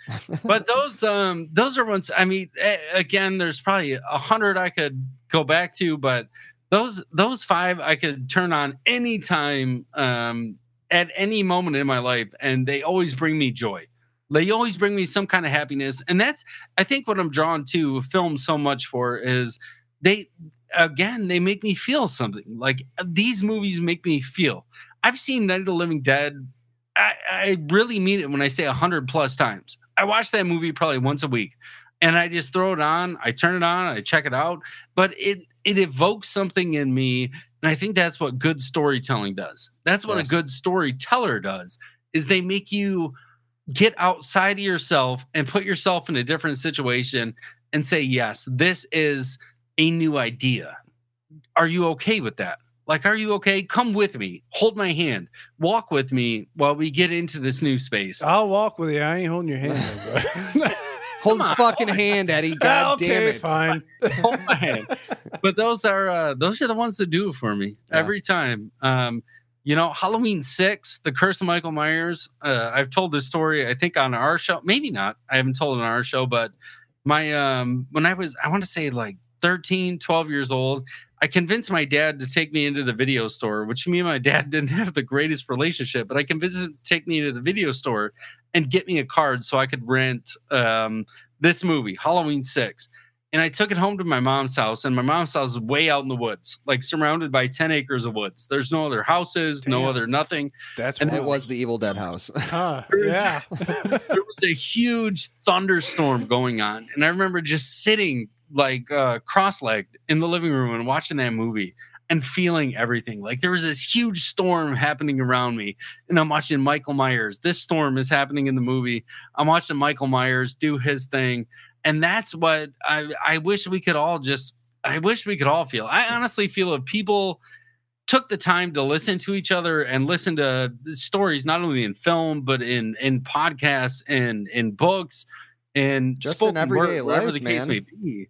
But those, um, those are ones. I mean, again, there's probably a hundred I could go back to, but those those five I could turn on anytime. Um, at any moment in my life and they always bring me joy they always bring me some kind of happiness and that's i think what i'm drawn to film so much for is they again they make me feel something like uh, these movies make me feel i've seen night of the living dead i, I really mean it when i say 100 plus times i watch that movie probably once a week and i just throw it on i turn it on i check it out but it it evokes something in me and I think that's what good storytelling does. That's what Yes. a good storyteller does is they make you get outside of yourself and put yourself in a different situation and say, "Yes, this is a new idea. Are you okay with that?" Like, are you okay? Come with me. Hold my hand. Walk with me while we get into this new space. I'll walk with you. I ain't holding your hand. though. Hold Come his on. fucking hand, Eddie. God okay, damn it. fine. Hold my hand. But those are uh, those are the ones that do it for me Yeah. every time. Um, you know, Halloween six, the curse of Michael Myers. Uh, I've told this story, I think, on our show. Maybe not. I haven't told it on our show, but my um when I was I want to say like 13, 12 years old, I convinced my dad to take me into the video store, which me and my dad didn't have the greatest relationship, but I convinced him to take me into the video store and get me a card so I could rent um, this movie, Halloween 6. And I took it home to my mom's house, and my mom's house is way out in the woods, like surrounded by 10 acres of woods. There's no other houses, no other nothing. That's And It was the Evil Dead house. Huh, There was- yeah. there was a huge thunderstorm going on and i remember just sitting like uh cross-legged in the living room and watching that movie and feeling everything like there was this huge storm happening around me and i'm watching michael myers this storm is happening in the movie i'm watching michael myers do his thing and that's what i i wish we could all just i wish we could all feel. I mm. honestly feel if people took the time to listen to each other and listen to stories not only in film but in in podcasts and in books and Just in everyday word, whatever life, the case man. may be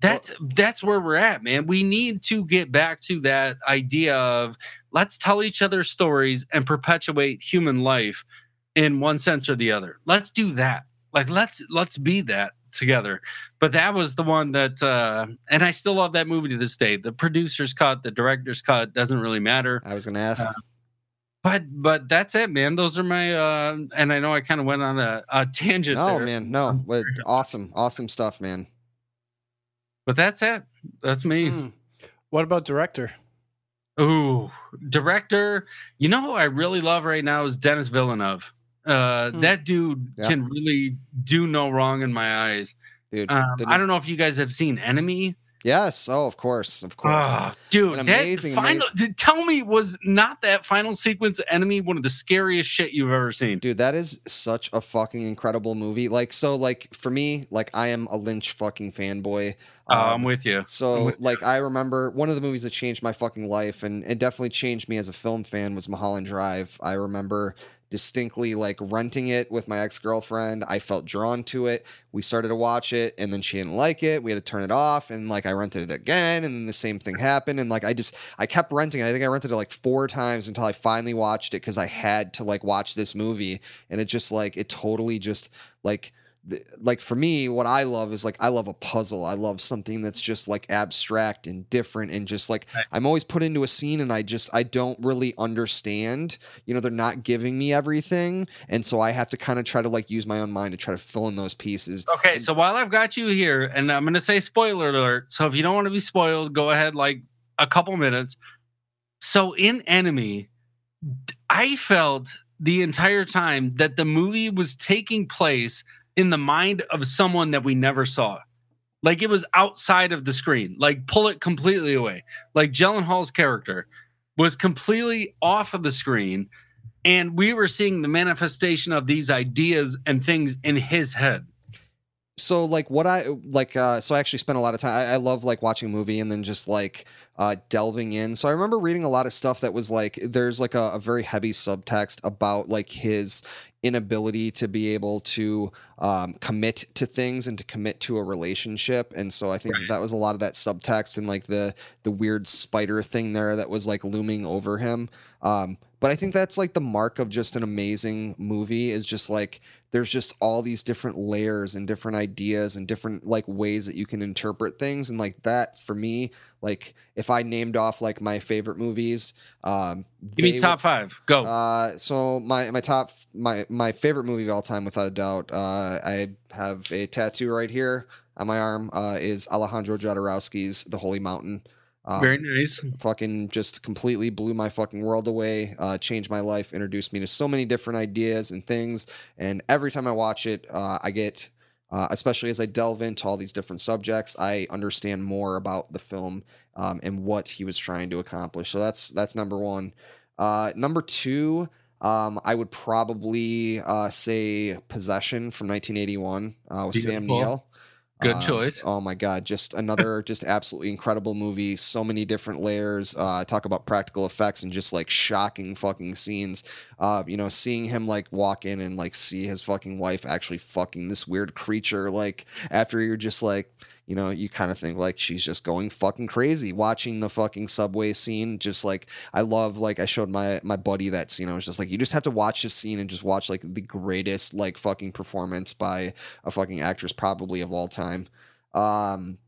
that's that's where we're at man. We need to get back to that idea of let's tell each other stories and perpetuate human life in one sense or the other. Let's do that. Like let's let's be that together but that was the one that uh and i still love that movie to this day the producer's cut the director's cut doesn't really matter I was gonna ask. Uh, but but that's it man those are my uh and i know i kind of went on a, a tangent no, man, no. But awesome, awesome stuff, man. but that's it that's me Hmm. What about director? Ooh, director. You know who I really love right now is Denis Villeneuve. Uh, Hmm. that dude Yeah. can really do no wrong in my eyes. Dude. Um, I don't know if you guys have seen Enemy. yes. Oh, of course. Of course. Ah, dude, An that amazing, final. did- tell me, was not that final sequence Enemy one of the scariest shit you've ever seen? Dude, that is such a fucking incredible movie. Like, so, like, for me, like, I am a Lynch fucking fanboy. Oh, Um, I'm with you. So, with you. like, I remember one of the movies that changed my fucking life and it definitely changed me as a film fan was Mulholland Drive. I remember distinctly like renting it with my ex-girlfriend. I felt drawn to it. We started to watch it and then she didn't like it. We had to turn it off and like I rented it again and then the same thing happened and like I just I kept renting. I think I rented it like four times until I finally watched it cuz I had to like watch this movie and it just like it totally just like like for me what i love is like i love a puzzle i love something that's just like abstract and different and just like Right. i'm always put into a scene and i just i don't really understand you know they're not giving me everything and so i have to kind of try to like use my own mind to try to fill in those pieces Okay, And- so while I've got you here, and I'm going to say spoiler alert. So if you don't want to be spoiled, go ahead like a couple minutes. So in Enemy, i felt the entire time that the movie was taking place in the mind of someone that we never saw. Like it was outside of the screen. Like pull it completely away. Like Hall's character was completely off of the screen and we were seeing the manifestation of these ideas and things in his head. so like what i like uh so i actually spent a lot of time i, I love like watching a movie and then just like uh delving in so i remember reading a lot of stuff that was like there's like a, a very heavy subtext about like his inability to be able to um, commit to things and to commit to a relationship. And so i think Right. that, that was a lot of that subtext and like the the weird spider thing there that was like looming over him. Um but i think that's like the mark of just an amazing movie is just like there's just all these different layers and different ideas and different like ways that you can interpret things. And like that for me like if i named off like my favorite movies um Give me top five. Go. uh so my my top my my favorite movie of all time without a doubt uh i have a tattoo right here on my arm uh is alejandro jodorowsky's the holy mountain um, Very nice. fucking just completely blew my fucking world away uh, changed my life introduced me to so many different ideas and things and every time i watch it uh, i get uh, especially as i delve into all these different subjects i understand more about the film um, and what he was trying to accomplish so that's that's number one uh, number two um, I would probably uh, say Possession from 1981 uh, with Sam Beautiful. Neill. Good Uh, choice. Oh my god, just another just absolutely incredible movie. So many different layers. Uh, talk about practical effects and just like shocking fucking scenes. Uh, you know, seeing him like walk in and like see his fucking wife actually fucking this weird creature. Like after you're just like, you know, you kind of think like she's just going fucking crazy. Watching the fucking subway scene, just like I love. Like I showed my my buddy that scene. I was just like, you just have to watch this scene and just watch like the greatest like fucking performance by a fucking actress probably of all time. Um,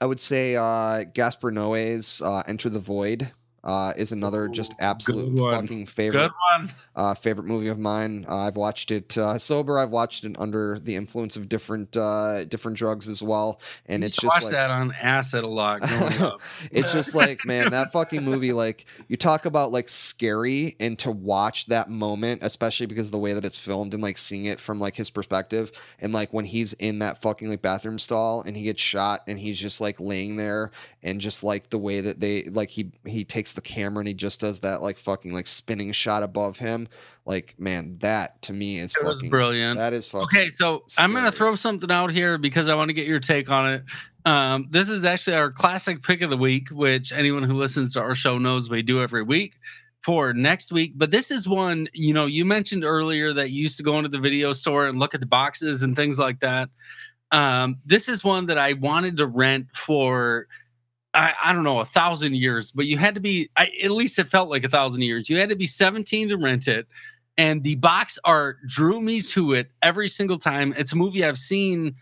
I would say uh, Gaspar Noé's uh, "Enter the Void" uh, is another just absolute fucking favorite one. uh, favorite movie of mine. Uh, I've watched it uh, sober. I've watched it under the influence of different uh, different drugs as well, and You it's just watch like that on acid a lot it's just like man that fucking movie like you talk about like scary and to watch that moment especially because of the way that it's filmed and like seeing it from like his perspective and like when he's in that fucking like bathroom stall and he gets shot and he's just like laying there and just like the way that they like he he takes the camera and he just does that like fucking like spinning shot above him like man that to me is It fucking brilliant. that is fucking Okay, so I'm gonna throw something out here because I want to get your take on it. Um, this is actually our classic pick of the week, which anyone who listens to our show knows we do every week for next week. But this is one, you know, you mentioned earlier that you used to go into the video store and look at the boxes and things like that. Um, this is one that I wanted to rent for I, I don't know, a thousand years, but you had to be, I, at least it felt like a thousand years. You had to be 17 to rent it. And the box art drew me to it every single time. It's a movie I've seen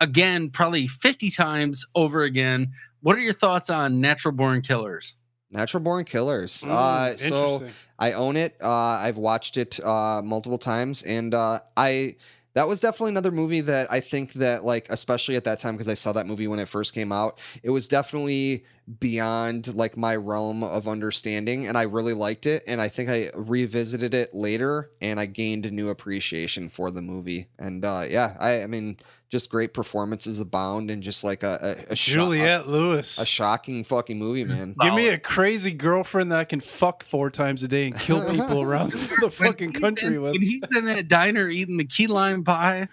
again, probably 50 times over again. What are your thoughts on Natural Born Killers? natural born killers Mm, uh so. I own it. Uh, I've watched it uh, multiple times, and uh, I that was definitely another movie that I think that like, especially at that time, because I saw that movie when it first came out. It was definitely beyond like my realm of understanding, and I really liked it. And I think I revisited it later, and I gained a new appreciation for the movie. And uh, yeah, I, I mean, just great performances abound, and just like a a, a, sho- Juliette Lewis. a, a shocking fucking movie, man. Give me a crazy girlfriend that can fuck four times a day and kill people around the fucking country in, with. When he's in that diner eating the key lime pie,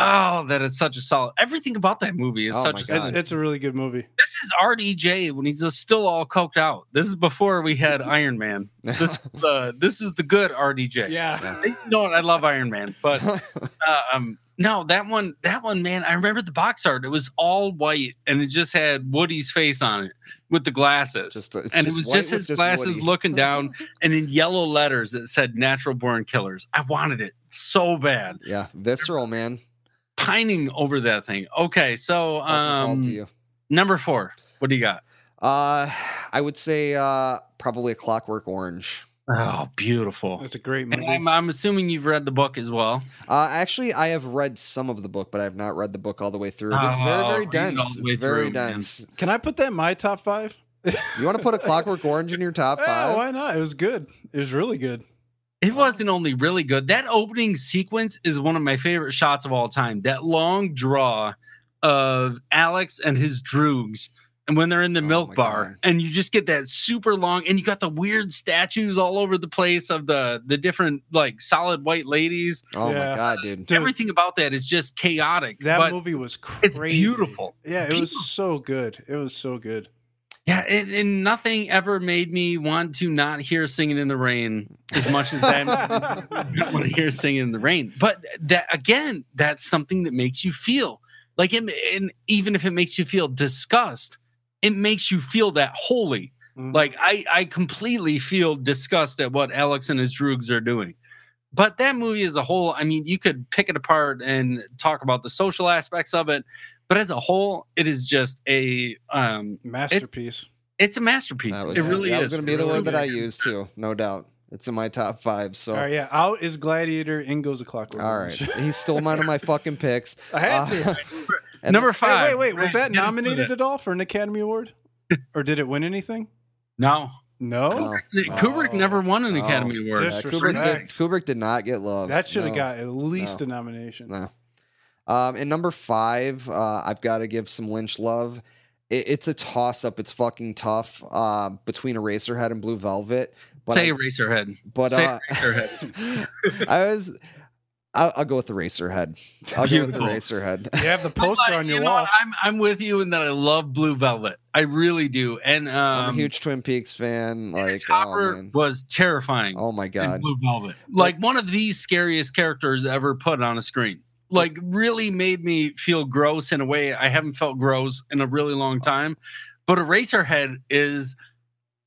Oh, that is such a solid. Everything about that movie is Oh such a It's, it's a really good movie. This is RDJ when he's just still all coked out. This is before we had Iron Man. This the this is the good RDJ. Yeah. You know what? I love Iron Man, but uh, um, no, that one, that one, man. I remember the box art. It was all white, and it just had Woody's face on it with the glasses, just, uh, and it was just with his glasses Woody. looking down, and in yellow letters it said "Natural Born Killers." I wanted it so bad, Yeah, visceral man. Pining over that thing. Okay, so um, to you. number four. What do you got? Uh, I would say uh, probably a Clockwork Orange. Oh, beautiful. That's a great movie. I'm, I'm assuming you've read the book as well. Uh, actually, I have read some of the book, but I have not read the book all the way through. It's very, Oh, very read dense. the It's very through, man. dense. Can I put that in my top five? You want to put a Clockwork Orange in your top Yeah, five? why not? It was good. It was really good. It wasn't only really good. That opening sequence is one of my favorite shots of all time. That long draw of Alex and his droogs. And when they're in the Oh milk bar, God. and you just get that super long, and you got the weird statues all over the place of the the different like solid white ladies. Oh Yeah. my god, dude! Dude, Everything about that is just chaotic. that but movie was crazy. it's beautiful. Yeah, it People- was so good. It was so good. Yeah, and, and nothing ever made me want to not hear "Singing in the Rain" as much as that. I want to hear "Singing in the Rain," but that again, that's something that makes you feel like it. And even if it makes you feel disgust, it makes you feel that holy. Mhm. Like I, I completely feel disgust at what Alex and his droogs are doing. But that movie as a whole, I mean, you could pick it apart and talk about the social aspects of it, but as a whole, it is just a um, masterpiece. it's a masterpiece. That it was, really that is. was going to be the Really word that I use too, no doubt. It's in my top five. So, All right, yeah. Out is Gladiator. In goes a Clockwork. all right, Orange. he stole one of my fucking picks. I had Uh, to. and Number Wait, five. wait, wait. Was that nominated at all for an Academy Award, or did it win anything? No, No. No. Kubrick Oh. never won an Oh. Academy Award. Yeah, Kubrick, did, Kubrick did not get love. That should have No. got at least No. a nomination. No. Um, and number five, uh, I've got to give some Lynch love. It, it's a toss up. It's fucking tough uh, between Eraserhead and Blue Velvet. But Say I, Eraserhead. but say uh, Eraserhead. I was. I'll, I'll go with the Eraserhead. I'll go with the Beautiful. Eraserhead. You have the poster on your you know wall. what? I'm I'm with you in that I love Blue Velvet. I really do. And um, I'm a huge Twin Peaks fan. Like, Dennis oh Hopper man, was terrifying. oh my in god. Blue Velvet. Like one of the scariest characters ever put on a screen. Like really made me feel gross in a way I haven't felt gross in a really long time. But Eraserhead is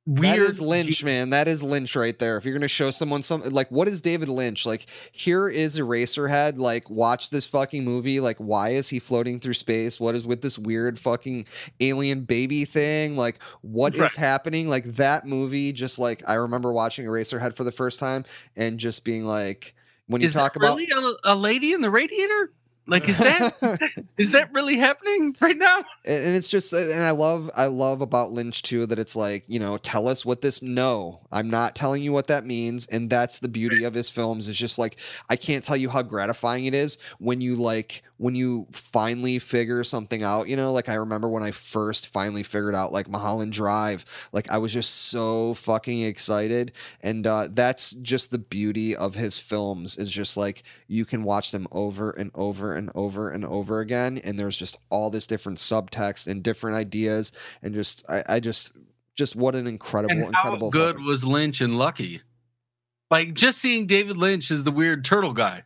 weird. That is Lynch, man. That is Lynch right there. If you're gonna show someone something like what is David Lynch? Like, here is Eraserhead. Like, watch this fucking movie. Like, why is he floating through space? What is with this weird fucking alien baby thing? Like, what is Right. happening? Like that movie, just like I remember watching Eraserhead for the first time and just being like, when you Is talk about really a, a lady in the radiator? Like is that is that really happening right now? and and it's just and i love i love about lynch too that it's like you know tell us what this no i'm not telling you what that means. And that's the beauty of his films is just like i can't tell you how gratifying it is when you like when you finally figure something out you know? Like i remember when i first finally figured out like mulholland drive like i was just so fucking excited. And uh that's just the beauty of his films is just like you can watch them over and over and over and over again and there's just all this different subtext and different ideas and just i, I just just what an incredible And how incredible good fucking- was Lynch and Lucky? Like just seeing David Lynch as the weird turtle guy.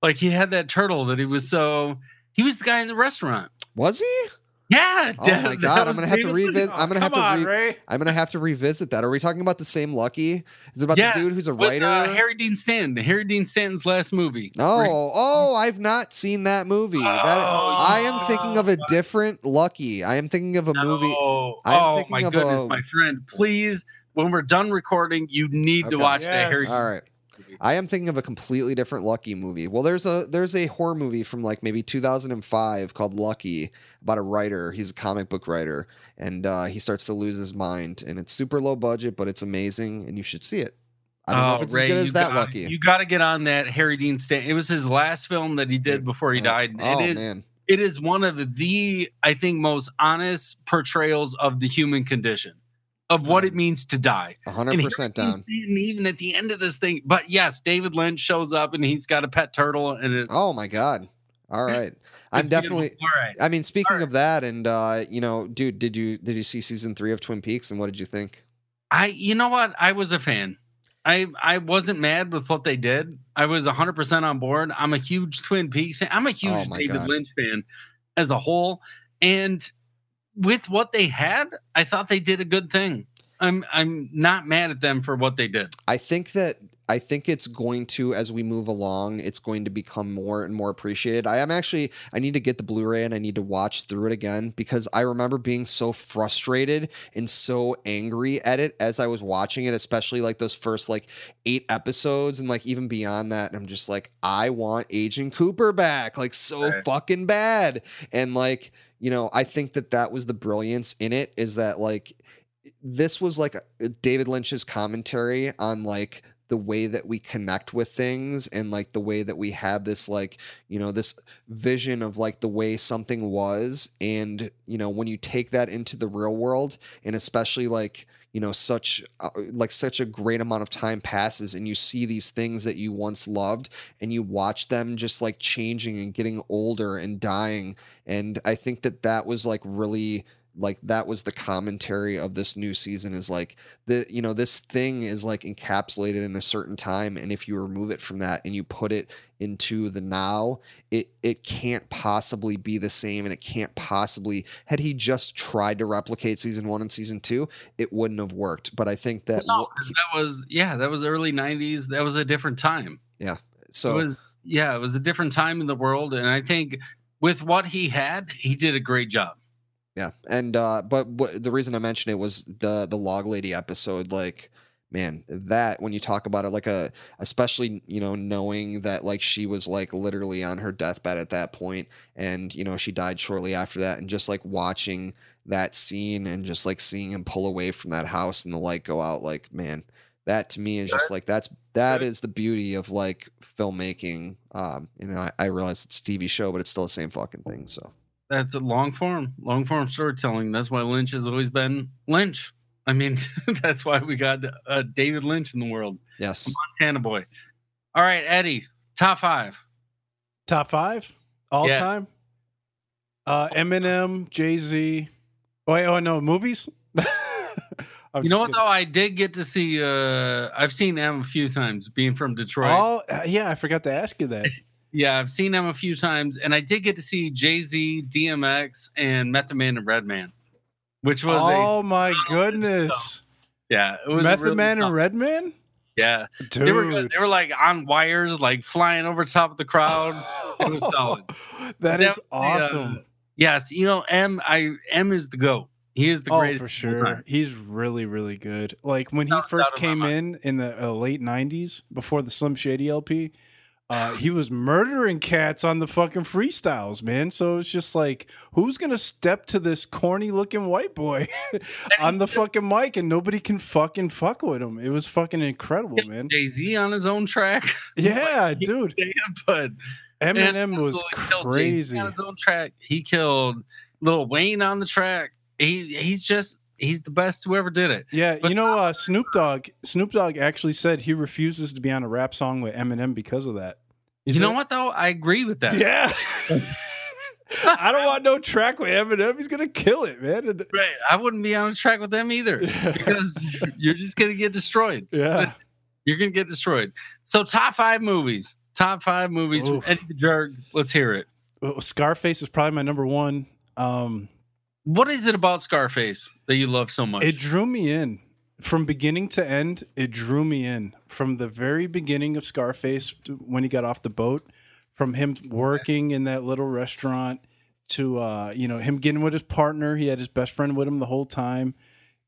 Like he had that turtle that he was so he was the guy in the restaurant. was he Yeah. oh that- my god i'm gonna have to David Lynch. revisit i'm gonna have to on, re- Ray. i'm gonna have to revisit that are we talking about the same lucky is it about Yes, the dude who's a with, writer uh, Harry Dean Stanton. Harry Dean Stanton's last movie. Oh, Where oh, I've not seen that movie. That Oh, I am thinking of a different Lucky. I am thinking of a movie. Oh, I'm oh thinking my of goodness, a- my friend. Please, when we're done recording, you need to Okay. watch that Yes. Harry. All right. I am thinking of a completely different Lucky movie. Well, there's a there's a horror movie from like maybe 2005 called Lucky about a writer. He's a comic book writer, and uh, he starts to lose his mind. And it's super low budget, but it's amazing, and you should see it. I don't know if Oh, it's Ray, as good as that gotta- Lucky. You got to get on that Harry Dean Stanton. It was his last film that he did before he Uh, died. Oh it is man, it is one of the I think most honest portrayals of the human condition, of what it means to die. hundred And percent Harry down. Dean Stanton, even at the end of this thing, but yes, David Lynch shows up and he's got a pet turtle, and it's Oh my god. All right. I'm It's definitely beautiful. all right. I mean, speaking of that, and uh, you know, dude, did you did you see season three of Twin Peaks, and what did you think? I you know what? I was a fan. I I wasn't mad with what they did. I was 100% on board. I'm a huge Twin Peaks fan. I'm a huge Oh David God. Lynch fan as a whole. And with what they had, I thought they did a good thing. I'm I'm not mad at them for what they did. I think that I think it's going to as we move along, it's going to become more and more appreciated. I am actually I need to get the Blu-ray and I need to watch through it again because I remember being so frustrated and so angry at it as I was watching it, especially like those first like 8 episodes and like even beyond that. I'm just like I want Agent Cooper back like so Right. fucking bad. And like, you know, I think that that was the brilliance in it is that like this was like David Lynch's commentary on like the way that we connect with things and like the way that we have this like you know this vision of like the way something was. And you know when you take that into the real world and especially like you know such like such a great amount of time passes and you see these things that you once loved and you watch them just like changing and getting older and dying. And i think that that was like really like that was the commentary of this new season is like the you know this thing is like encapsulated in a certain time and if you remove it from that and you put it into the now it it can't possibly be the same and it can't possibly had he just tried to replicate season 1 and season 2 it wouldn't have worked but i think that No, what 'cause he- that was yeah, that was early 90s. That was a different time. Yeah. So it was yeah, it was a different time in the world and I think with what he had, he did a great job. Yeah, and uh, but what, the reason I mentioned it was the the log lady episode. Like, man, that when you talk about it, like a especially you know knowing that like she was like literally on her deathbed at that point, and you know she died shortly after that, and just like watching that scene and just like seeing him pull away from that house and the light go out, like man, that to me is just like that's that is the beauty of like filmmaking. Um, you know, I, I realize it's a TV show, but it's still the same fucking thing. So. That's a long form, long form storytelling. That's why Lynch has always been Lynch. I mean, that's why we got uh, David Lynch in the world, Yes. Montana boy. All right, Eddie, top five. Top five all Yeah. time. Uh, Eminem, Jay Z. Wait, oh no, movies. I'm you know what kidding. though? I did get to see. uh I've seen them a few times, being from Detroit. Oh uh, yeah, I forgot to ask you that. Yeah, I've seen them a few times, and I did get to see Jay Z, DMX, and Method Man and Redman, which was a Oh my goodness, yeah, it was a Method really Man and Redman, yeah. dude. They were good. They were like on wires, like flying over top of the crowd. It was solid. that is that was the, uh, awesome. Yes, you know M. I M is the goat. He is the oh, greatest for sure. He's really, really good. Like when he first doubt in my came in in the uh, late '90s, before the Slim Shady LP, uh, he was murdering cats on the fucking freestyles, man. So it's just like, who's gonna step to this corny looking white boy on the fucking mic, and nobody can fucking fuck with him? It was fucking incredible, man. Jay Z on his own track, Yeah, dude. but Eminem was Jay-Z crazy. on his own track. He killed Lil Wayne on the track. He he's just he's the best who ever did it. Yeah, But you know, uh, Snoop Dogg. Snoop Dogg actually said he refuses to be on a rap song with Eminem because of that. You know said- what though? I agree with that. Yeah. I don't want no track with Eminem. He's gonna kill it, man. Right. I wouldn't be on a track with them either because you're just gonna get destroyed. yeah. You're gonna get destroyed. So top five movies. Top five movies from Eddie the Jerk. Let's hear it. Well, Scarface is probably my number one. Um, What is it about Scarface that you love so much? it drew me in from beginning to end. It drew me in from the very beginning of Scarface when he got off the boat, from him working in that little restaurant to uh, you know him getting with his partner. He had his best friend with him the whole time,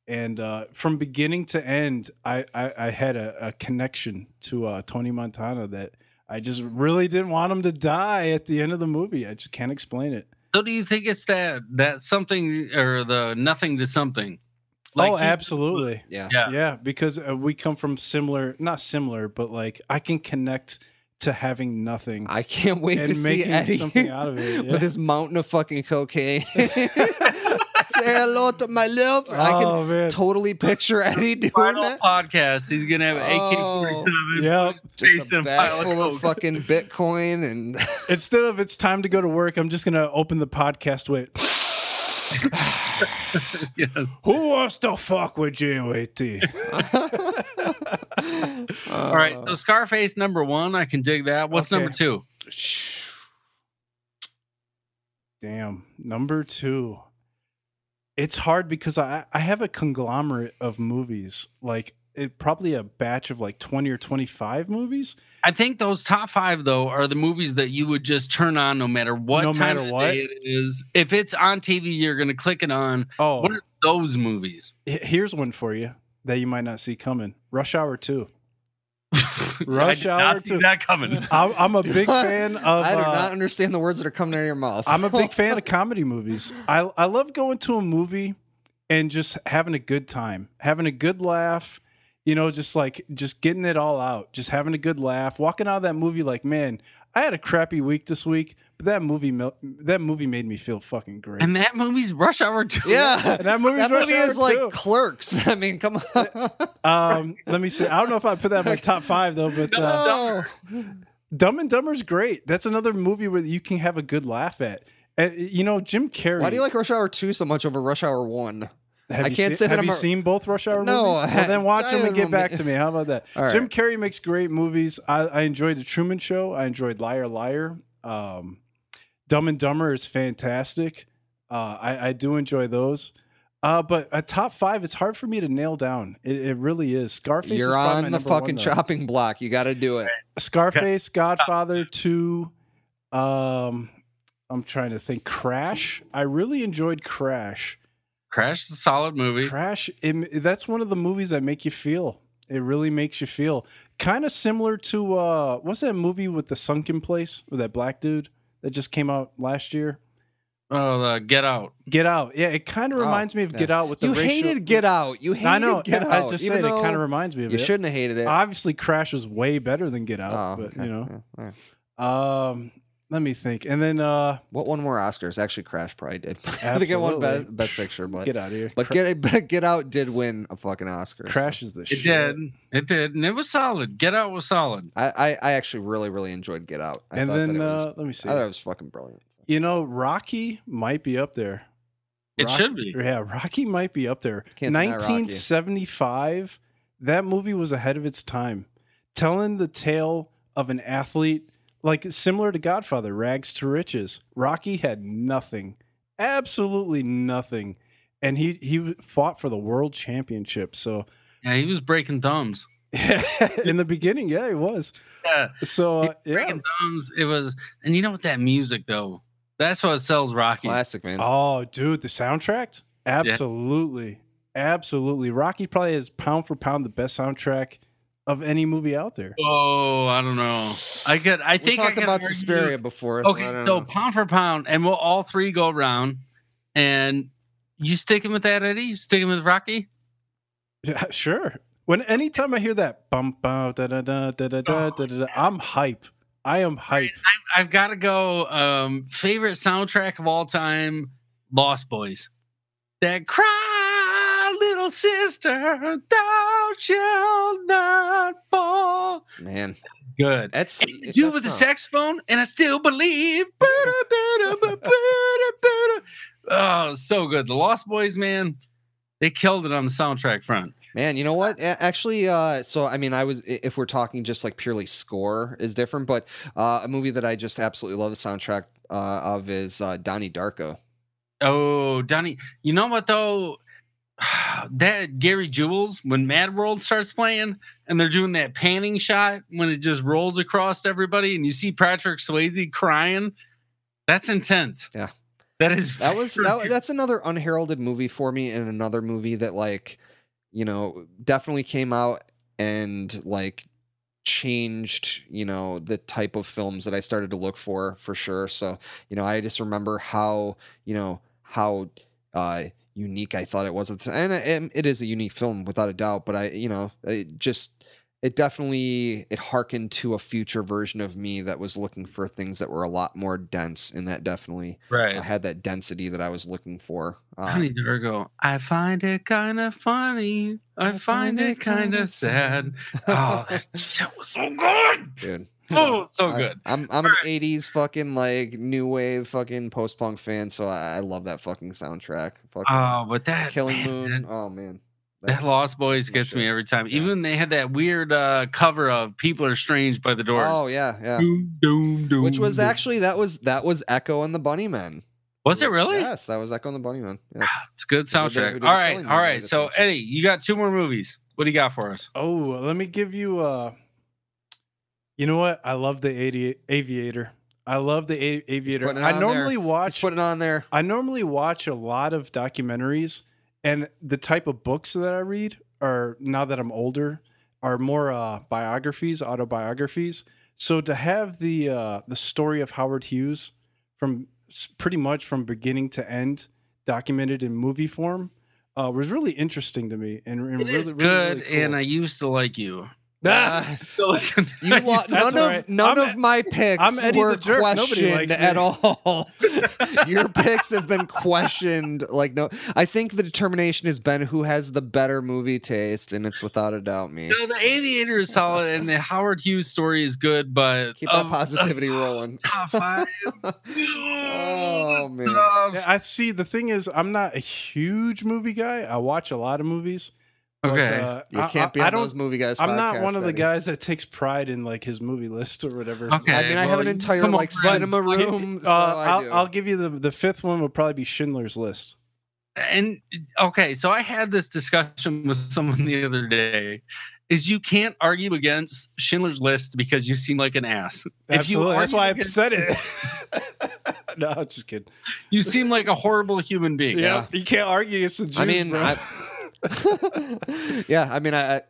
and uh, from beginning to end, I I, I had a, a connection to uh, Tony Montana that. I just really didn't want him to die at the end of the movie. I just can't explain it. So do you think it's that that something or the nothing to something? oh, he- absolutely. Yeah. Yeah. Yeah, because uh, we come from similar, not similar, but like I can connect to having nothing. I can't wait to see Eddie something out of it, yeah. with his mountain of fucking cocaine. Say hello to my love. I can oh man, totally picture Eddie doing Final that. podcast. He's gonna have AK forty seven. Oh. Yep. Just Face a and bag pile of full of fucking Bitcoin and Instead of it's time to go to work, I'm just gonna open the podcast with. Yes. Who wants to fuck with JOAT? All right. So Scarface number one, I can dig that. What's Okay. number two? Damn, number two. It's hard because I I have a conglomerate of movies, like it probably a batch of like twenty or twenty five movies. I think those top five though are the movies that you would just turn on no matter what No time matter what? it is. If it's on TV, you're gonna click it on. Oh, What are those movies? here's one for you that you might not see coming. Rush Hour Two. I Rush did Hour not see that coming. I'm, I'm a big fan of. I do uh, not understand the words that are coming out of your mouth. I'm a big fan of comedy movies. I I love going to a movie and just having a good time, having a good laugh. You know, just like just getting it all out, just having a good laugh, walking out of that movie like, man, I had a crappy week this week, but that movie that movie made me feel fucking great. And that movie's Rush Hour Two. yeah. And that movie's That Rush movie Hour is like too. clerks. I mean, come on. um, let me see. I don't know if I put that in my top five though, but No. uh, No. Dumb and Dumber's great. That's another movie where you can have a good laugh at. And you know, Jim Carrey. Why do you like Rush Hour 2 so much over Rush Hour 1? Have I you can't seen, say that have I'm you a- seen both Rush Hour No, movies? I Well, then watch I them and get know. back to me. How about that? All right. Jim Carrey makes great movies. I, I enjoyed The Truman Show. I enjoyed Liar Liar. Um, Dumb and Dumber is fantastic. Uh, I, I do enjoy those. Uh, but a top five, it's hard for me to nail down. It, it really is. Scarface. You're probably my on the number one, fucking chopping block. You got to do it. Scarface, Godfather Two. Um, I'm trying to think. Crash. I really enjoyed Crash. Crash is a solid movie. Crash. It, that's one of the movies that make you feel. It really makes you feel. Kind of similar to uh, what's that movie with the sunken place with that black dude that just came out last year? Oh, the Get Out. Get Out. Yeah, it kind of Oh, reminds me of yeah. Get Out with the You racial- hated Get Out. You hated I know. Get I Out. was just even saying, it kind of reminds me of You it. shouldn't have hated it. Obviously, Crash was way better than Get Out. oh, but okay. you know, Yeah, all right. um, let me think. And then uh, What won more Oscars? Actually, Crash probably did. I think it won Absolutely. best, best Picture, but get out of here. but Cra- Get Get Out did win a fucking Oscar. so. Crash is the shit. It shit. did. It did. And it was solid. Get Out was solid. I, I I actually really really enjoyed Get Out. I And thought then that it was, uh, let me see. I thought it was fucking brilliant. You know, Rocky might be up there. It Rock- should be. Yeah, Rocky might be up there. Can't deny Rocky. 1975. That movie was ahead of its time, telling the tale of an athlete like similar to Godfather, rags to riches. Rocky had nothing, absolutely nothing, and he he fought for the world championship. So Yeah, he was breaking thumbs. in the beginning, yeah, he was. Yeah. So He uh, was yeah. breaking thumbs. It was, and you know what? That music though, that's what sells Rocky. Classic man. Oh, dude, the soundtrack? Absolutely. Absolutely. Rocky probably is pound for pound the best soundtrack of any movie out there. Oh, I don't know. I could. I we think talked I about Suspiria before. So okay, so, know. pound for pound, and we'll all three go around. And you sticking with that, Eddie? You sticking with Rocky? Yeah, sure. When anytime I hear that bump, bump da da da da da da oh, da, da I'm hype. I am hype. I, I've got to go. Um, favorite soundtrack of all time: Lost Boys. That cry, little sister. Die thou shalt not fall. man, Good. that's And you that's with the saxophone, and I still believe. Oh, so good. The Lost Boys, man, they killed it on the soundtrack front. Man, you know what? Actually, uh, so I mean, I was if we're talking just like purely score is different, but uh, a movie that I just absolutely love the soundtrack uh, of is uh, Donnie Darko. Oh, Donnie, you know what though? That Gary Jules, when Mad World starts playing and they're doing that panning shot when it just rolls across everybody and you see Patrick Swayze crying, that's intense. Yeah. That is That was that, that's another unheralded movie for me, and another movie that like, you know, definitely came out and like changed you know the type of films that I started to look for for sure. So you know, I just remember how you know how uh unique I thought it was, at the- and it, is a unique film without a doubt. But I you know it just it definitely it harkened to a future version of me that was looking for things that were a lot more dense, and that definitely Right. I had that density that I was looking for. Um, Honey Virgo, I find it kind of funny. I, find, it kind of sad. Oh, that shit was so good. dude. Oh, so I- good. I'm I'm an Alright. '80s fucking like new wave fucking post punk fan, so I, I love that fucking soundtrack. Fucking Oh, but that Killing man, Moon. That, Oh man, that Lost Boys that's my gets me every time. Yeah. Even they had that weird uh, cover of "People Are Strange" by the Doors. Oh yeah, yeah. Doom, doom, doom, Which was doom. actually that was that was Echo and the Bunnymen. was it really? Yes, that was Echo and the Bunnymen. Yes. It's a good Who did the- who soundtrack. did All the right, Killing all Moon right. did the So. Eddie, you got two more movies. What do you got for us? Oh, let me give you. uh You know what? I love the 80, Aviator. I love the a- Aviator. I normally Let's watch. put it on there. I normally watch a lot of documentaries, and the type of books that I read are now that I'm older are more uh, biographies, autobiographies. So to have the uh, the story of Howard Hughes from pretty much from beginning to end documented in movie form uh, was really interesting to me and, and It really, is really, good, really and cool. I used to like you. Ah, So listen, you lo- none all of right. none I'm- of my picks I'm Eddie were questioned at all. Your picks have been questioned. Like no, I think the determination has been who has the better movie taste, and it's without a doubt me. No, the Aviator is solid, and the Howard Hughes story is good, but Keep that positivity of rolling. Top five. Oh, Good man. Yeah, I see. The thing is, I'm not a huge movie guy. I watch a lot of movies. But, Okay. uh, You I- can't be I, on I don't those movie guys. I'm not one of the Eddie. guys that takes pride in like his movie list or whatever. Okay. I mean, I have an entire come on, like cinema Give- room. uh, so I I'll. I'll give you the the fifth one will probably be Schindler's List. and okay, so I had this discussion with someone the other day. Is you can't argue against Schindler's List because you seem like an ass. If you Absolutely. That's argue why I against- said it. no, I'm just kidding. You seem like a horrible human being. Yeah, you can't argue against the Jews. I mean, bro. I, yeah, I mean, I I-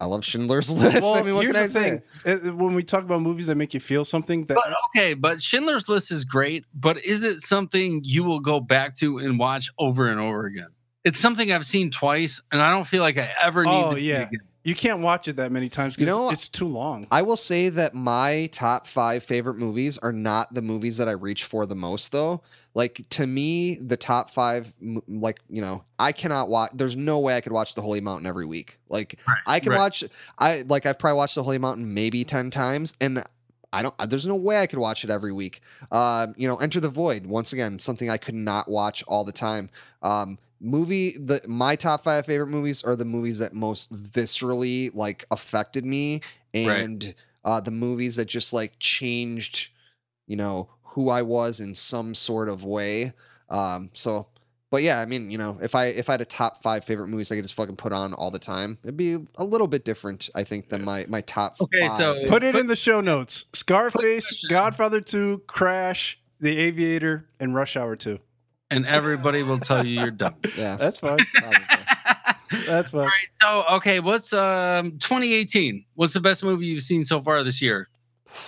I love Schindler's List. well, I mean, what here's can I say? thing. When we talk about movies that make you feel something, that But okay, but Schindler's List is great, but is it something you will go back to and watch over and over again? It's something I've seen twice, and I don't feel like I ever need Oh, to yeah. it again. You can't watch it that many times You because know, it's too long. I will say that my top five favorite movies are not the movies that I reach for the most, though. Like to me, the top five, like you know, I cannot watch. There's no way I could watch The Holy Mountain every week. Like Right, I can right. watch. I like I've probably watched The Holy Mountain maybe ten times, and I don't. There's no way I could watch it every week. Um, you know, Enter the Void once again, something I could not watch all the time. Um, movie the my top five favorite movies are the movies that most viscerally like affected me Right. and uh the movies that just like changed you know who i was in some sort of way um so but yeah i mean you know if i if i had a top five favorite movies i could just fucking put on all the time it'd be a little bit different i think than my my top Okay, five. so- Put it Put- in the show notes. Scarface. Godfather 2, Crash, The Aviator, and Rush Hour 2. And everybody will tell you you're dumb. yeah That's fine. That's fine. So okay, what's um 2018? What's the best movie you've seen so far this year?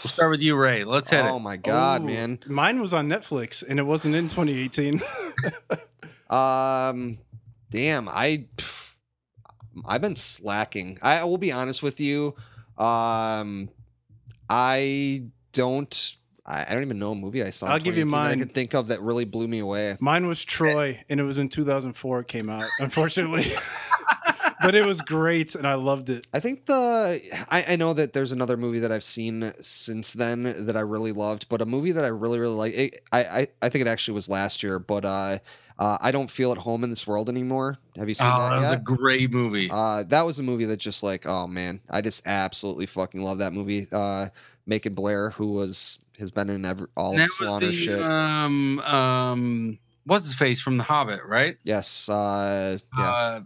We'll start with you, Ray. Let's hit oh it. my god Ooh, man Mine was on Netflix and it wasn't in 2018. Um, damn, I, I've been slacking. I will be honest with you. Um, I don't. I, I don't even know a movie I saw. I'll give you mine. I can think of that really blew me away. Mine was Troy and it was in 2004 it came out, unfortunately. but it was great and I loved it. I think the I, I know that there's another movie that I've seen since then that I really loved, but a movie that I really really like. It, I, I I think it actually was last year, but uh, uh, I don't feel at home in this world anymore. Have you seen Oh, that that was yet? a great movie. Uh, that was a movie that just like, oh man, I just absolutely fucking love that movie. Uh, Macon Blair, who was has been in every, all And of was the shit. um um what's his face from The Hobbit, right? yes, uh, yeah, Uh,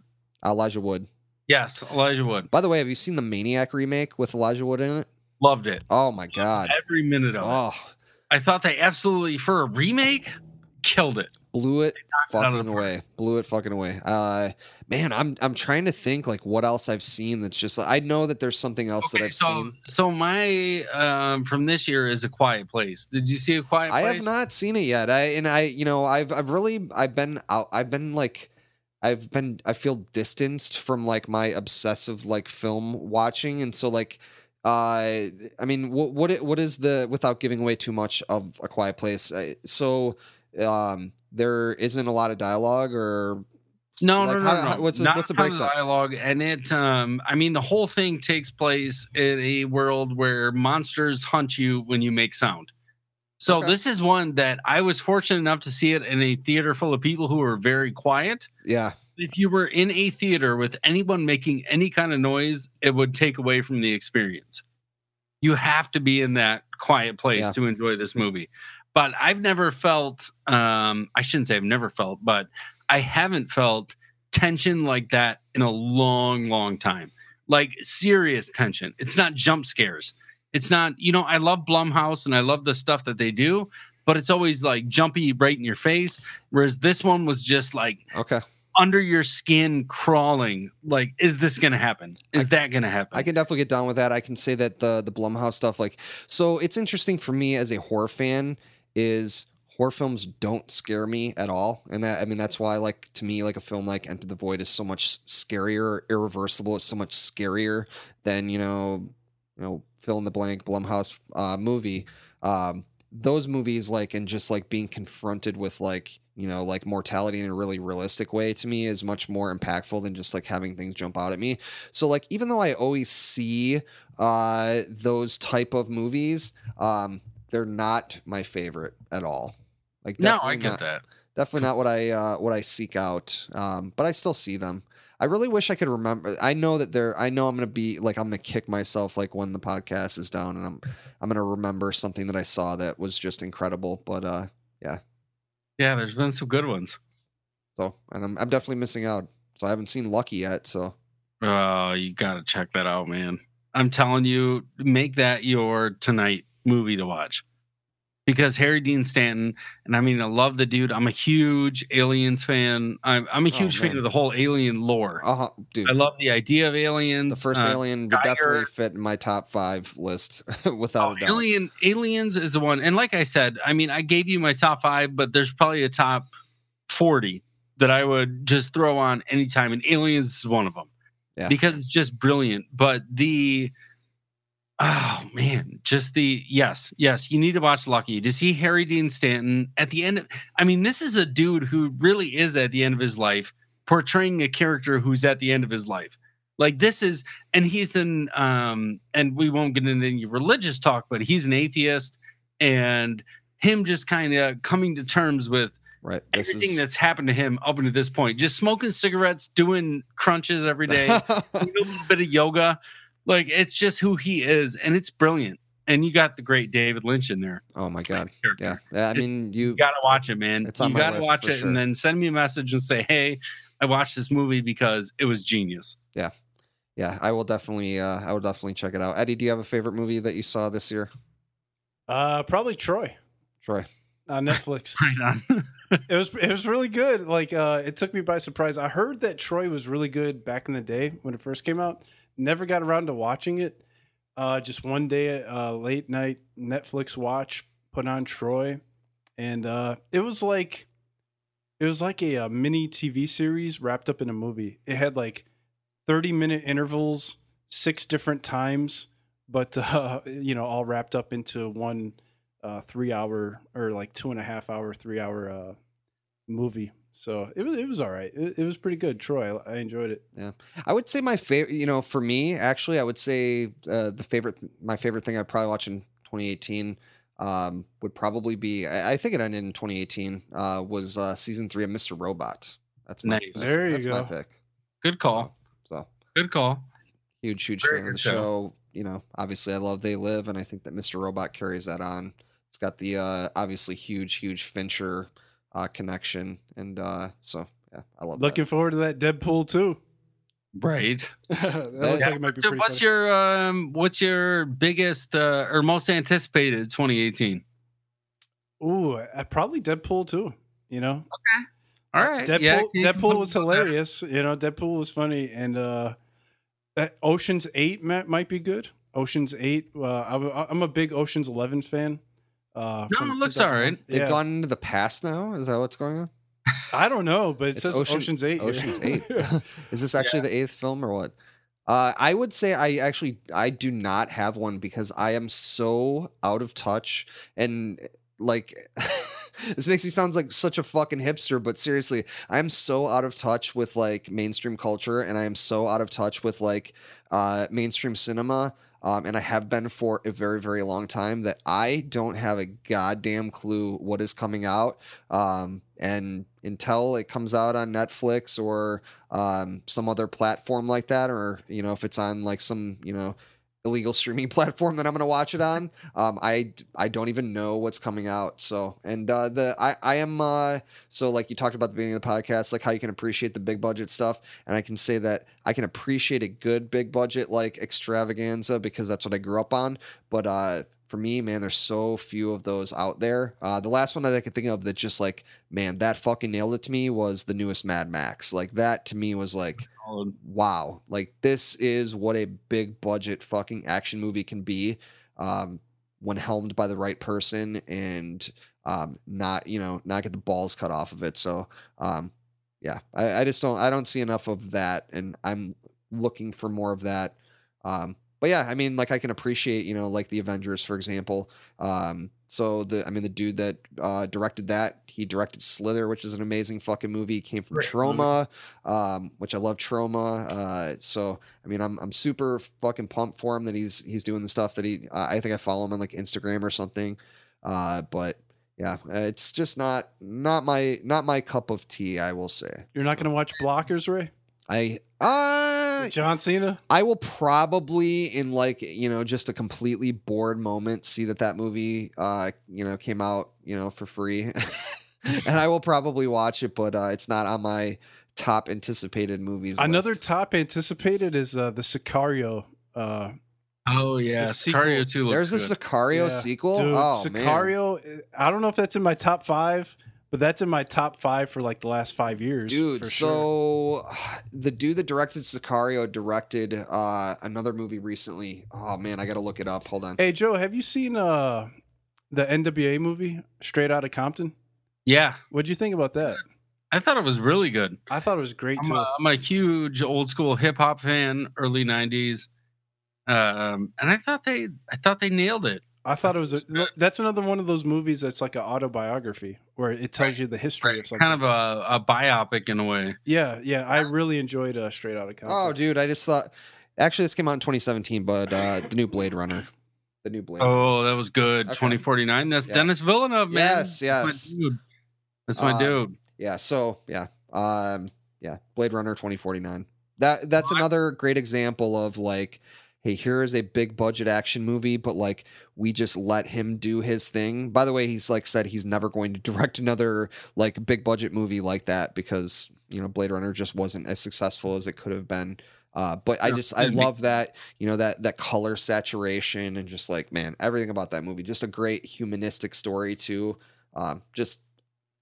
Elijah Wood. yes, Elijah Wood. By the way, have you seen the Maniac remake with Elijah Wood in it? Loved it. Oh my god, Every minute of it. oh, I thought they absolutely for a remake killed it. Blew it fucking away. Blew it fucking away. Uh, man, I'm I'm trying to think like what else I've seen that's just. I know that there's something else that I've so seen. so my um from this year is a quiet place. Did you see a quiet I have not seen it yet. I and I, you know, I've I've really I've been out. I've been like I've been I feel distanced from like my obsessive like film watching, and so like uh I mean what what what is the without giving away too much of a quiet place uh, so um there isn't a lot of dialogue or No, like, no, no, how- no. how- what's Not what's the a breakdown? dialogue, and it. Um, I mean, the whole thing takes place in a world where monsters hunt you when you make sound. So Okay. this is one that I was fortunate enough to see it in a theater full of people who were very quiet. yeah If you were in a theater with anyone making any kind of noise, it would take away from the experience. You have to be in that quiet place Yeah. to enjoy this movie. But I've never felt um I shouldn't say I've never felt, but I haven't felt tension like that in a long, long time. Like serious tension. It's not jump scares. It's not, you know, I love Blumhouse and I love the stuff that they do, but it's always like jumpy right in your face. Whereas this one was just like okay under your skin crawling. Like, is this gonna happen? Is that gonna happen? I can definitely get down with that. I can say that the the Blumhouse stuff, like, so it's interesting for me as a horror fan, is horror films don't scare me at all, and that I mean that's why like to me like a film like Enter the Void is so much scarier, Irreversible is so much scarier than you know, you know, fill in the blank Blumhouse uh, movie. Um, those movies like and just like being confronted with like you know like mortality in a really realistic way to me is much more impactful than just like having things jump out at me so like even though I always see uh those type of movies, um they're not my favorite at all. Like no, I get not, that. definitely not what I uh what I seek out. Um but I still see them. I really wish I could remember. I know that they're. I know I'm gonna be like I'm gonna kick myself like when the podcast is down, and I'm I'm gonna remember something that I saw that was just incredible. But uh, yeah, Yeah, there's been some good ones. so and I'm I'm definitely missing out. So I haven't seen Lucky yet. So Oh, you gotta check that out, man. I'm telling you, make that your tonight movie to watch. Because Harry Dean Stanton, and I mean, I love the dude. I'm a huge Aliens fan. I'm, I'm a Oh, huge fan of the whole alien lore. uh huh, dude. I love the idea of aliens. The first Uh, Alien would Giger- definitely fit in my top five list without Oh, a doubt. Alien Aliens is the one. And like I said, I mean, I gave you my top five, but there's probably a top 40 that I would just throw on anytime. And Aliens is one of them. Yeah. Because it's just brilliant. But the oh man, just the yes, yes, you need to watch Lucky to see Harry Dean Stanton at the end of I mean, this is a dude who really is at the end of his life, portraying a character who's at the end of his life. Like this is and he's an um and we won't get into any religious talk but he's an atheist and him just kind of coming to terms with Right. This everything is that's happened to him up until this point just smoking cigarettes doing crunches every day a little bit of yoga like it's just who he is and it's brilliant and you got the great david lynch in there oh my god. Yeah. Yeah. I mean, you. you gotta watch it man It's on you gotta list watch it sure. and then send me a message and say hey i watched this movie because it was genius Yeah, Yeah, I will definitely. Uh, I will definitely check it out. Eddie, do you have a favorite movie that you saw this year? Uh, probably Troy Troy. on Netflix. right on it was it was really good. Like uh, it took me by surprise. I heard that Troy was really good back in the day when it first came out. Never got around to watching it. Uh, just one day, uh, late night Netflix watch, put on Troy, and uh, it was like it was like a, uh mini TV series wrapped up in a movie. It had like thirty minute intervals, six different times, but uh, you know, all wrapped up into one uh, three hour or like two and a half hour, three hour uh, movie. So it was it was all right. It, it was pretty good. Troy, I, I enjoyed it. Yeah, I would say my favorite. You know, for me, actually, I would say uh, the favorite. My favorite thing I probably watched in 2018 um, would probably be. I, I think it ended in 2018. Uh, was uh, season three of Mr. Robot. That's my. Nice. That's, There you that's my go. pick. good call So good call huge, huge Very fan of the show. show. You know, obviously, I love They Live, and I think that Mr. Robot carries that on. It's got the uh, obviously huge, huge Fincher uh, connection, and uh, so yeah, I love Looking forward to that Deadpool too. right that looks Yeah. like it might so what's funny. your um what's your biggest uh, or most anticipated 2018 Ooh, uh, probably Deadpool too. You know, all right Deadpool. yeah, can you Deadpool was up with hilarious. You know, Deadpool was funny, and uh, that Ocean's Eight might, might be good. Ocean's Eight. Uh, I, I'm a big Ocean's Eleven fan. Uh, No, it looks alright. They've Yeah. gone into the past now. Is that what's going on? I don't know, but it It's says Ocean- Ocean's Eight. Ocean's Eight. Is this actually the eighth film or what? Uh, I would say I actually I do not have one because I am so out of touch and like this makes me sound like such a fucking hipster, but seriously, I'm so out of touch with like mainstream culture and I am so out of touch with like uh, mainstream cinema. Um, and I have been for a very, very long time that I don't have a goddamn clue what is coming out. Um, and until it comes out on Netflix or um, some other platform like that, or you know, if it's on like some you know illegal streaming platform that I'm gonna watch it on, um, I I don't even know what's coming out. So and uh, the I I am uh, so like you talked about the beginning of the podcast, like how you can appreciate the big budget stuff, and I can say that I can appreciate a good big budget like extravaganza because that's what I grew up on. But uh, for me, man, there's so few of those out there. Uh, the last one that I could think of that just like, man, that fucking nailed it to me was the newest Mad Max. Like that to me was like, wow, like this is what a big budget fucking action movie can be um, when helmed by the right person and um, not, you know, not get the balls cut off of it. So, um, yeah, I, I just don't, I don't see enough of that, and I'm looking for more of that. But yeah, I mean, like I can appreciate, you know, like the Avengers, for example. Um, so the, I mean, the dude that uh, directed that, he directed Slither, which is an amazing fucking movie. He came from Great Troma, um, which I love Troma. Uh, so I mean, I'm I'm super fucking pumped for him that he's he's doing the stuff that he. Uh, I think I follow him on like Instagram or something. Uh, but yeah, it's just not not my not my cup of tea. I will say. You're not gonna watch Blockers, Ray? I uh John Cena. I will probably in like you know just a completely bored moment see that that movie uh you know came out you know for free, and I will probably watch it, but uh, it's not on my top anticipated movies. Another list. top anticipated is uh, the Sicario. Uh, Oh yeah, The Sicario two looks There's a good. Sicario yeah. sequel. Dude, oh man. Sicario. I don't know if that's in my top five, but that's in my top five for like the last five years. Dude, for sure. so the dude that directed Sicario directed uh, another movie recently. Oh man, I gotta look it up. Hold on. Hey Joe, have you seen uh, the NWA movie Straight Outta Compton? yeah, What'd you think about that? I thought it was really good. I thought it was great I'm too. a, I'm a huge old school hip hop fan, early '90s, um, and I thought they I thought they nailed it. I thought it was a. That's another one of those movies that's like an autobiography where it tells Right, you the history of Right, something. kind of a, a biopic in a way. Yeah, yeah. I really enjoyed uh, Straight Outta Compton. Oh, dude, I just thought. Actually, this came out in 2017, but uh, the new Blade Runner, the new Blade. Runner. Oh, that was good. Okay. 2049. That's Yeah. Denis Villeneuve, man. Yes, That's my yes. dude. That's my Uh, dude. Yeah. So yeah, um, yeah, Blade Runner 2049. That that's Well, I- another great example of like, hey, here is a big budget action movie, but like we just let him do his thing. By the way, he's like said he's never going to direct another like big budget movie like that because you know Blade Runner just wasn't as successful as it could have been. Uh, but I just I be- love that you know that that color saturation and just like man everything about that movie just a great humanistic story too. Um, just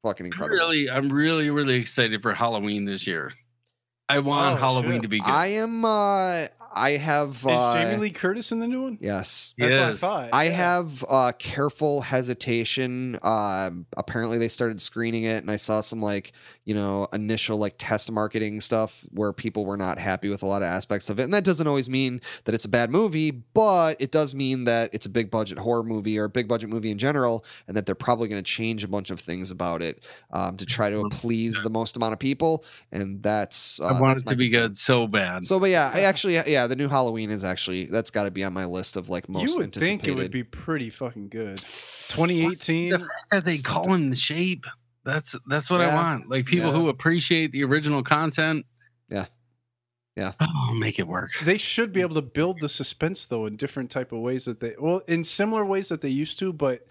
fucking I'm incredible. really, I'm really, really excited for Halloween this year. I want Oh, Halloween shit. to be good. I am. Uh, I have. Is Uh, Jamie Lee Curtis in the new one? Yes. That's what I Yes. thought. I yeah. have uh, careful hesitation. Um, apparently, they started screening it, and I saw some like you know initial like test marketing stuff where people were not happy with a lot of aspects of it, and that doesn't always mean that it's a bad movie, but it does mean that it's a big budget horror movie or a big budget movie in general, and that they're probably going to change a bunch of things about it um, to try to please the most amount of people, and that's. Uh, I want that's it to be concern. good so bad. So, but yeah, I actually, yeah, the new Halloween is actually that's got to be on my list of like most you would anticipated. think it would be pretty fucking good. 2018. the fact that they call him the shape. That's that's what Yeah. I want. Like people Yeah. who appreciate the original content. Yeah. Yeah. Oh, make it work. They should be able to build the suspense though in different type of ways that they well in similar ways that they used to, but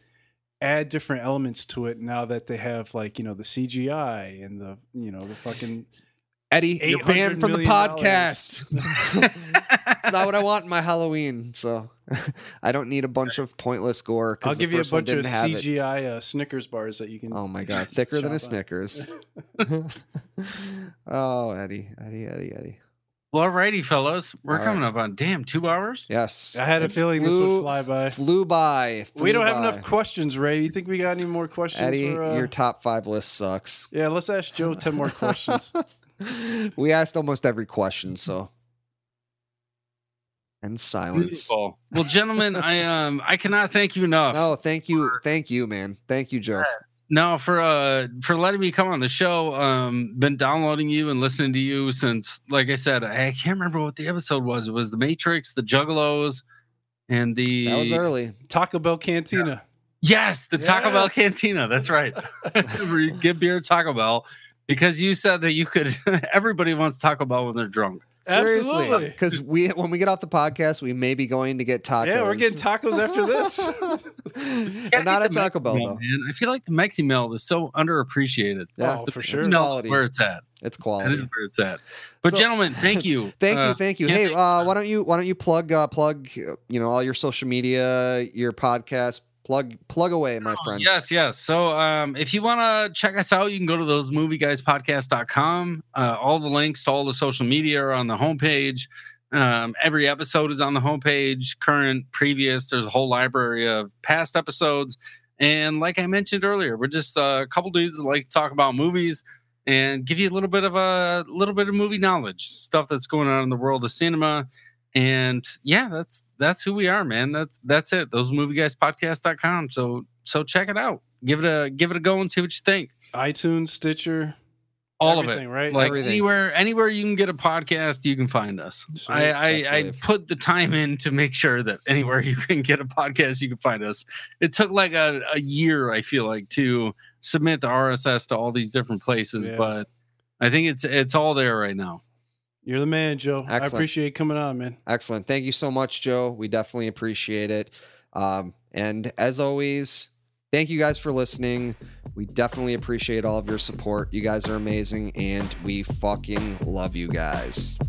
add different elements to it now that they have like you know the CGI and the you know the fucking Eddie, you're banned from the podcast. it's not what I want in my Halloween, so I don't need a bunch of pointless gore. 'cause I'll give you a bunch of didn't have it. CGI uh, Snickers bars that you can. Oh my god, thicker than a Snickers. oh, Eddie, Eddie, Eddie, Eddie. Well, alrighty, fellas. We're All coming up on damn two hours. Yes. I had a It feeling this would fly by. Flew by. we don't have enough questions, Ray. You think we got any more questions? Eddie, for, uh, your top five list sucks. yeah, let's ask Joe ten more questions. we asked almost every question, so. And silence. Beautiful. Well, gentlemen, I um I cannot thank you enough. No, thank you, thank you, man. Thank you, Joe. No, for uh for letting me come on the show. Um, been downloading you and listening to you since, like I said, I can't remember what the episode was. It was the Matrix, the Juggalos, and the That was early. Taco Bell Cantina. yes, the Taco Bell Cantina. That's right. We Get beer at Taco Bell because you said that you could. everybody wants Taco Bell when they're drunk. Seriously, Absolutely. because we when we get off the podcast, we may be going to get tacos. Yeah, we're getting tacos after this. and not get at Taco Bell Melt, though. Man. I feel like the Mexi Melt is so underappreciated. Yeah, oh, for sure. It's is quality. where it's at. it's quality. is where it's at. But So- gentlemen, thank you. Thank you, Uh, thank you. Hey, uh, why don't you why don't you plug uh, plug uh, you know all your social media, your podcast, plug plug away, my friend. Yes, yes. So um, if you want to check us out, you can go to those movieguyspodcast.com. Uh, all the links to all the social media are on the homepage. Um, every episode is on the homepage, current, previous. There's a whole library of past episodes. And like I mentioned earlier, we're just uh, a couple dudes that like to talk about movies and give you a little bit of a little bit of movie knowledge, stuff that's going on in the world of cinema. And yeah, that's that's who we are, man. That's that's it. Those movieguyspodcast.com. So so check it out. Give it a give it a go and see what you think. iTunes, Stitcher, All of it. right? Like Everything. anywhere anywhere you can get a podcast, you can find us. Sweet. I I, I put the time in to make sure that anywhere you can get a podcast, you can find us. It took like a, a year, I feel like, to submit the RSS to all these different places, Yeah. but I think it's it's all there right now. You're the man, Joe. I appreciate you coming on, man. Excellent. Thank you so much, Joe. We definitely appreciate it. Um, and as always, thank you guys for listening. We definitely appreciate all of your support. You guys are amazing, and we fucking love you guys.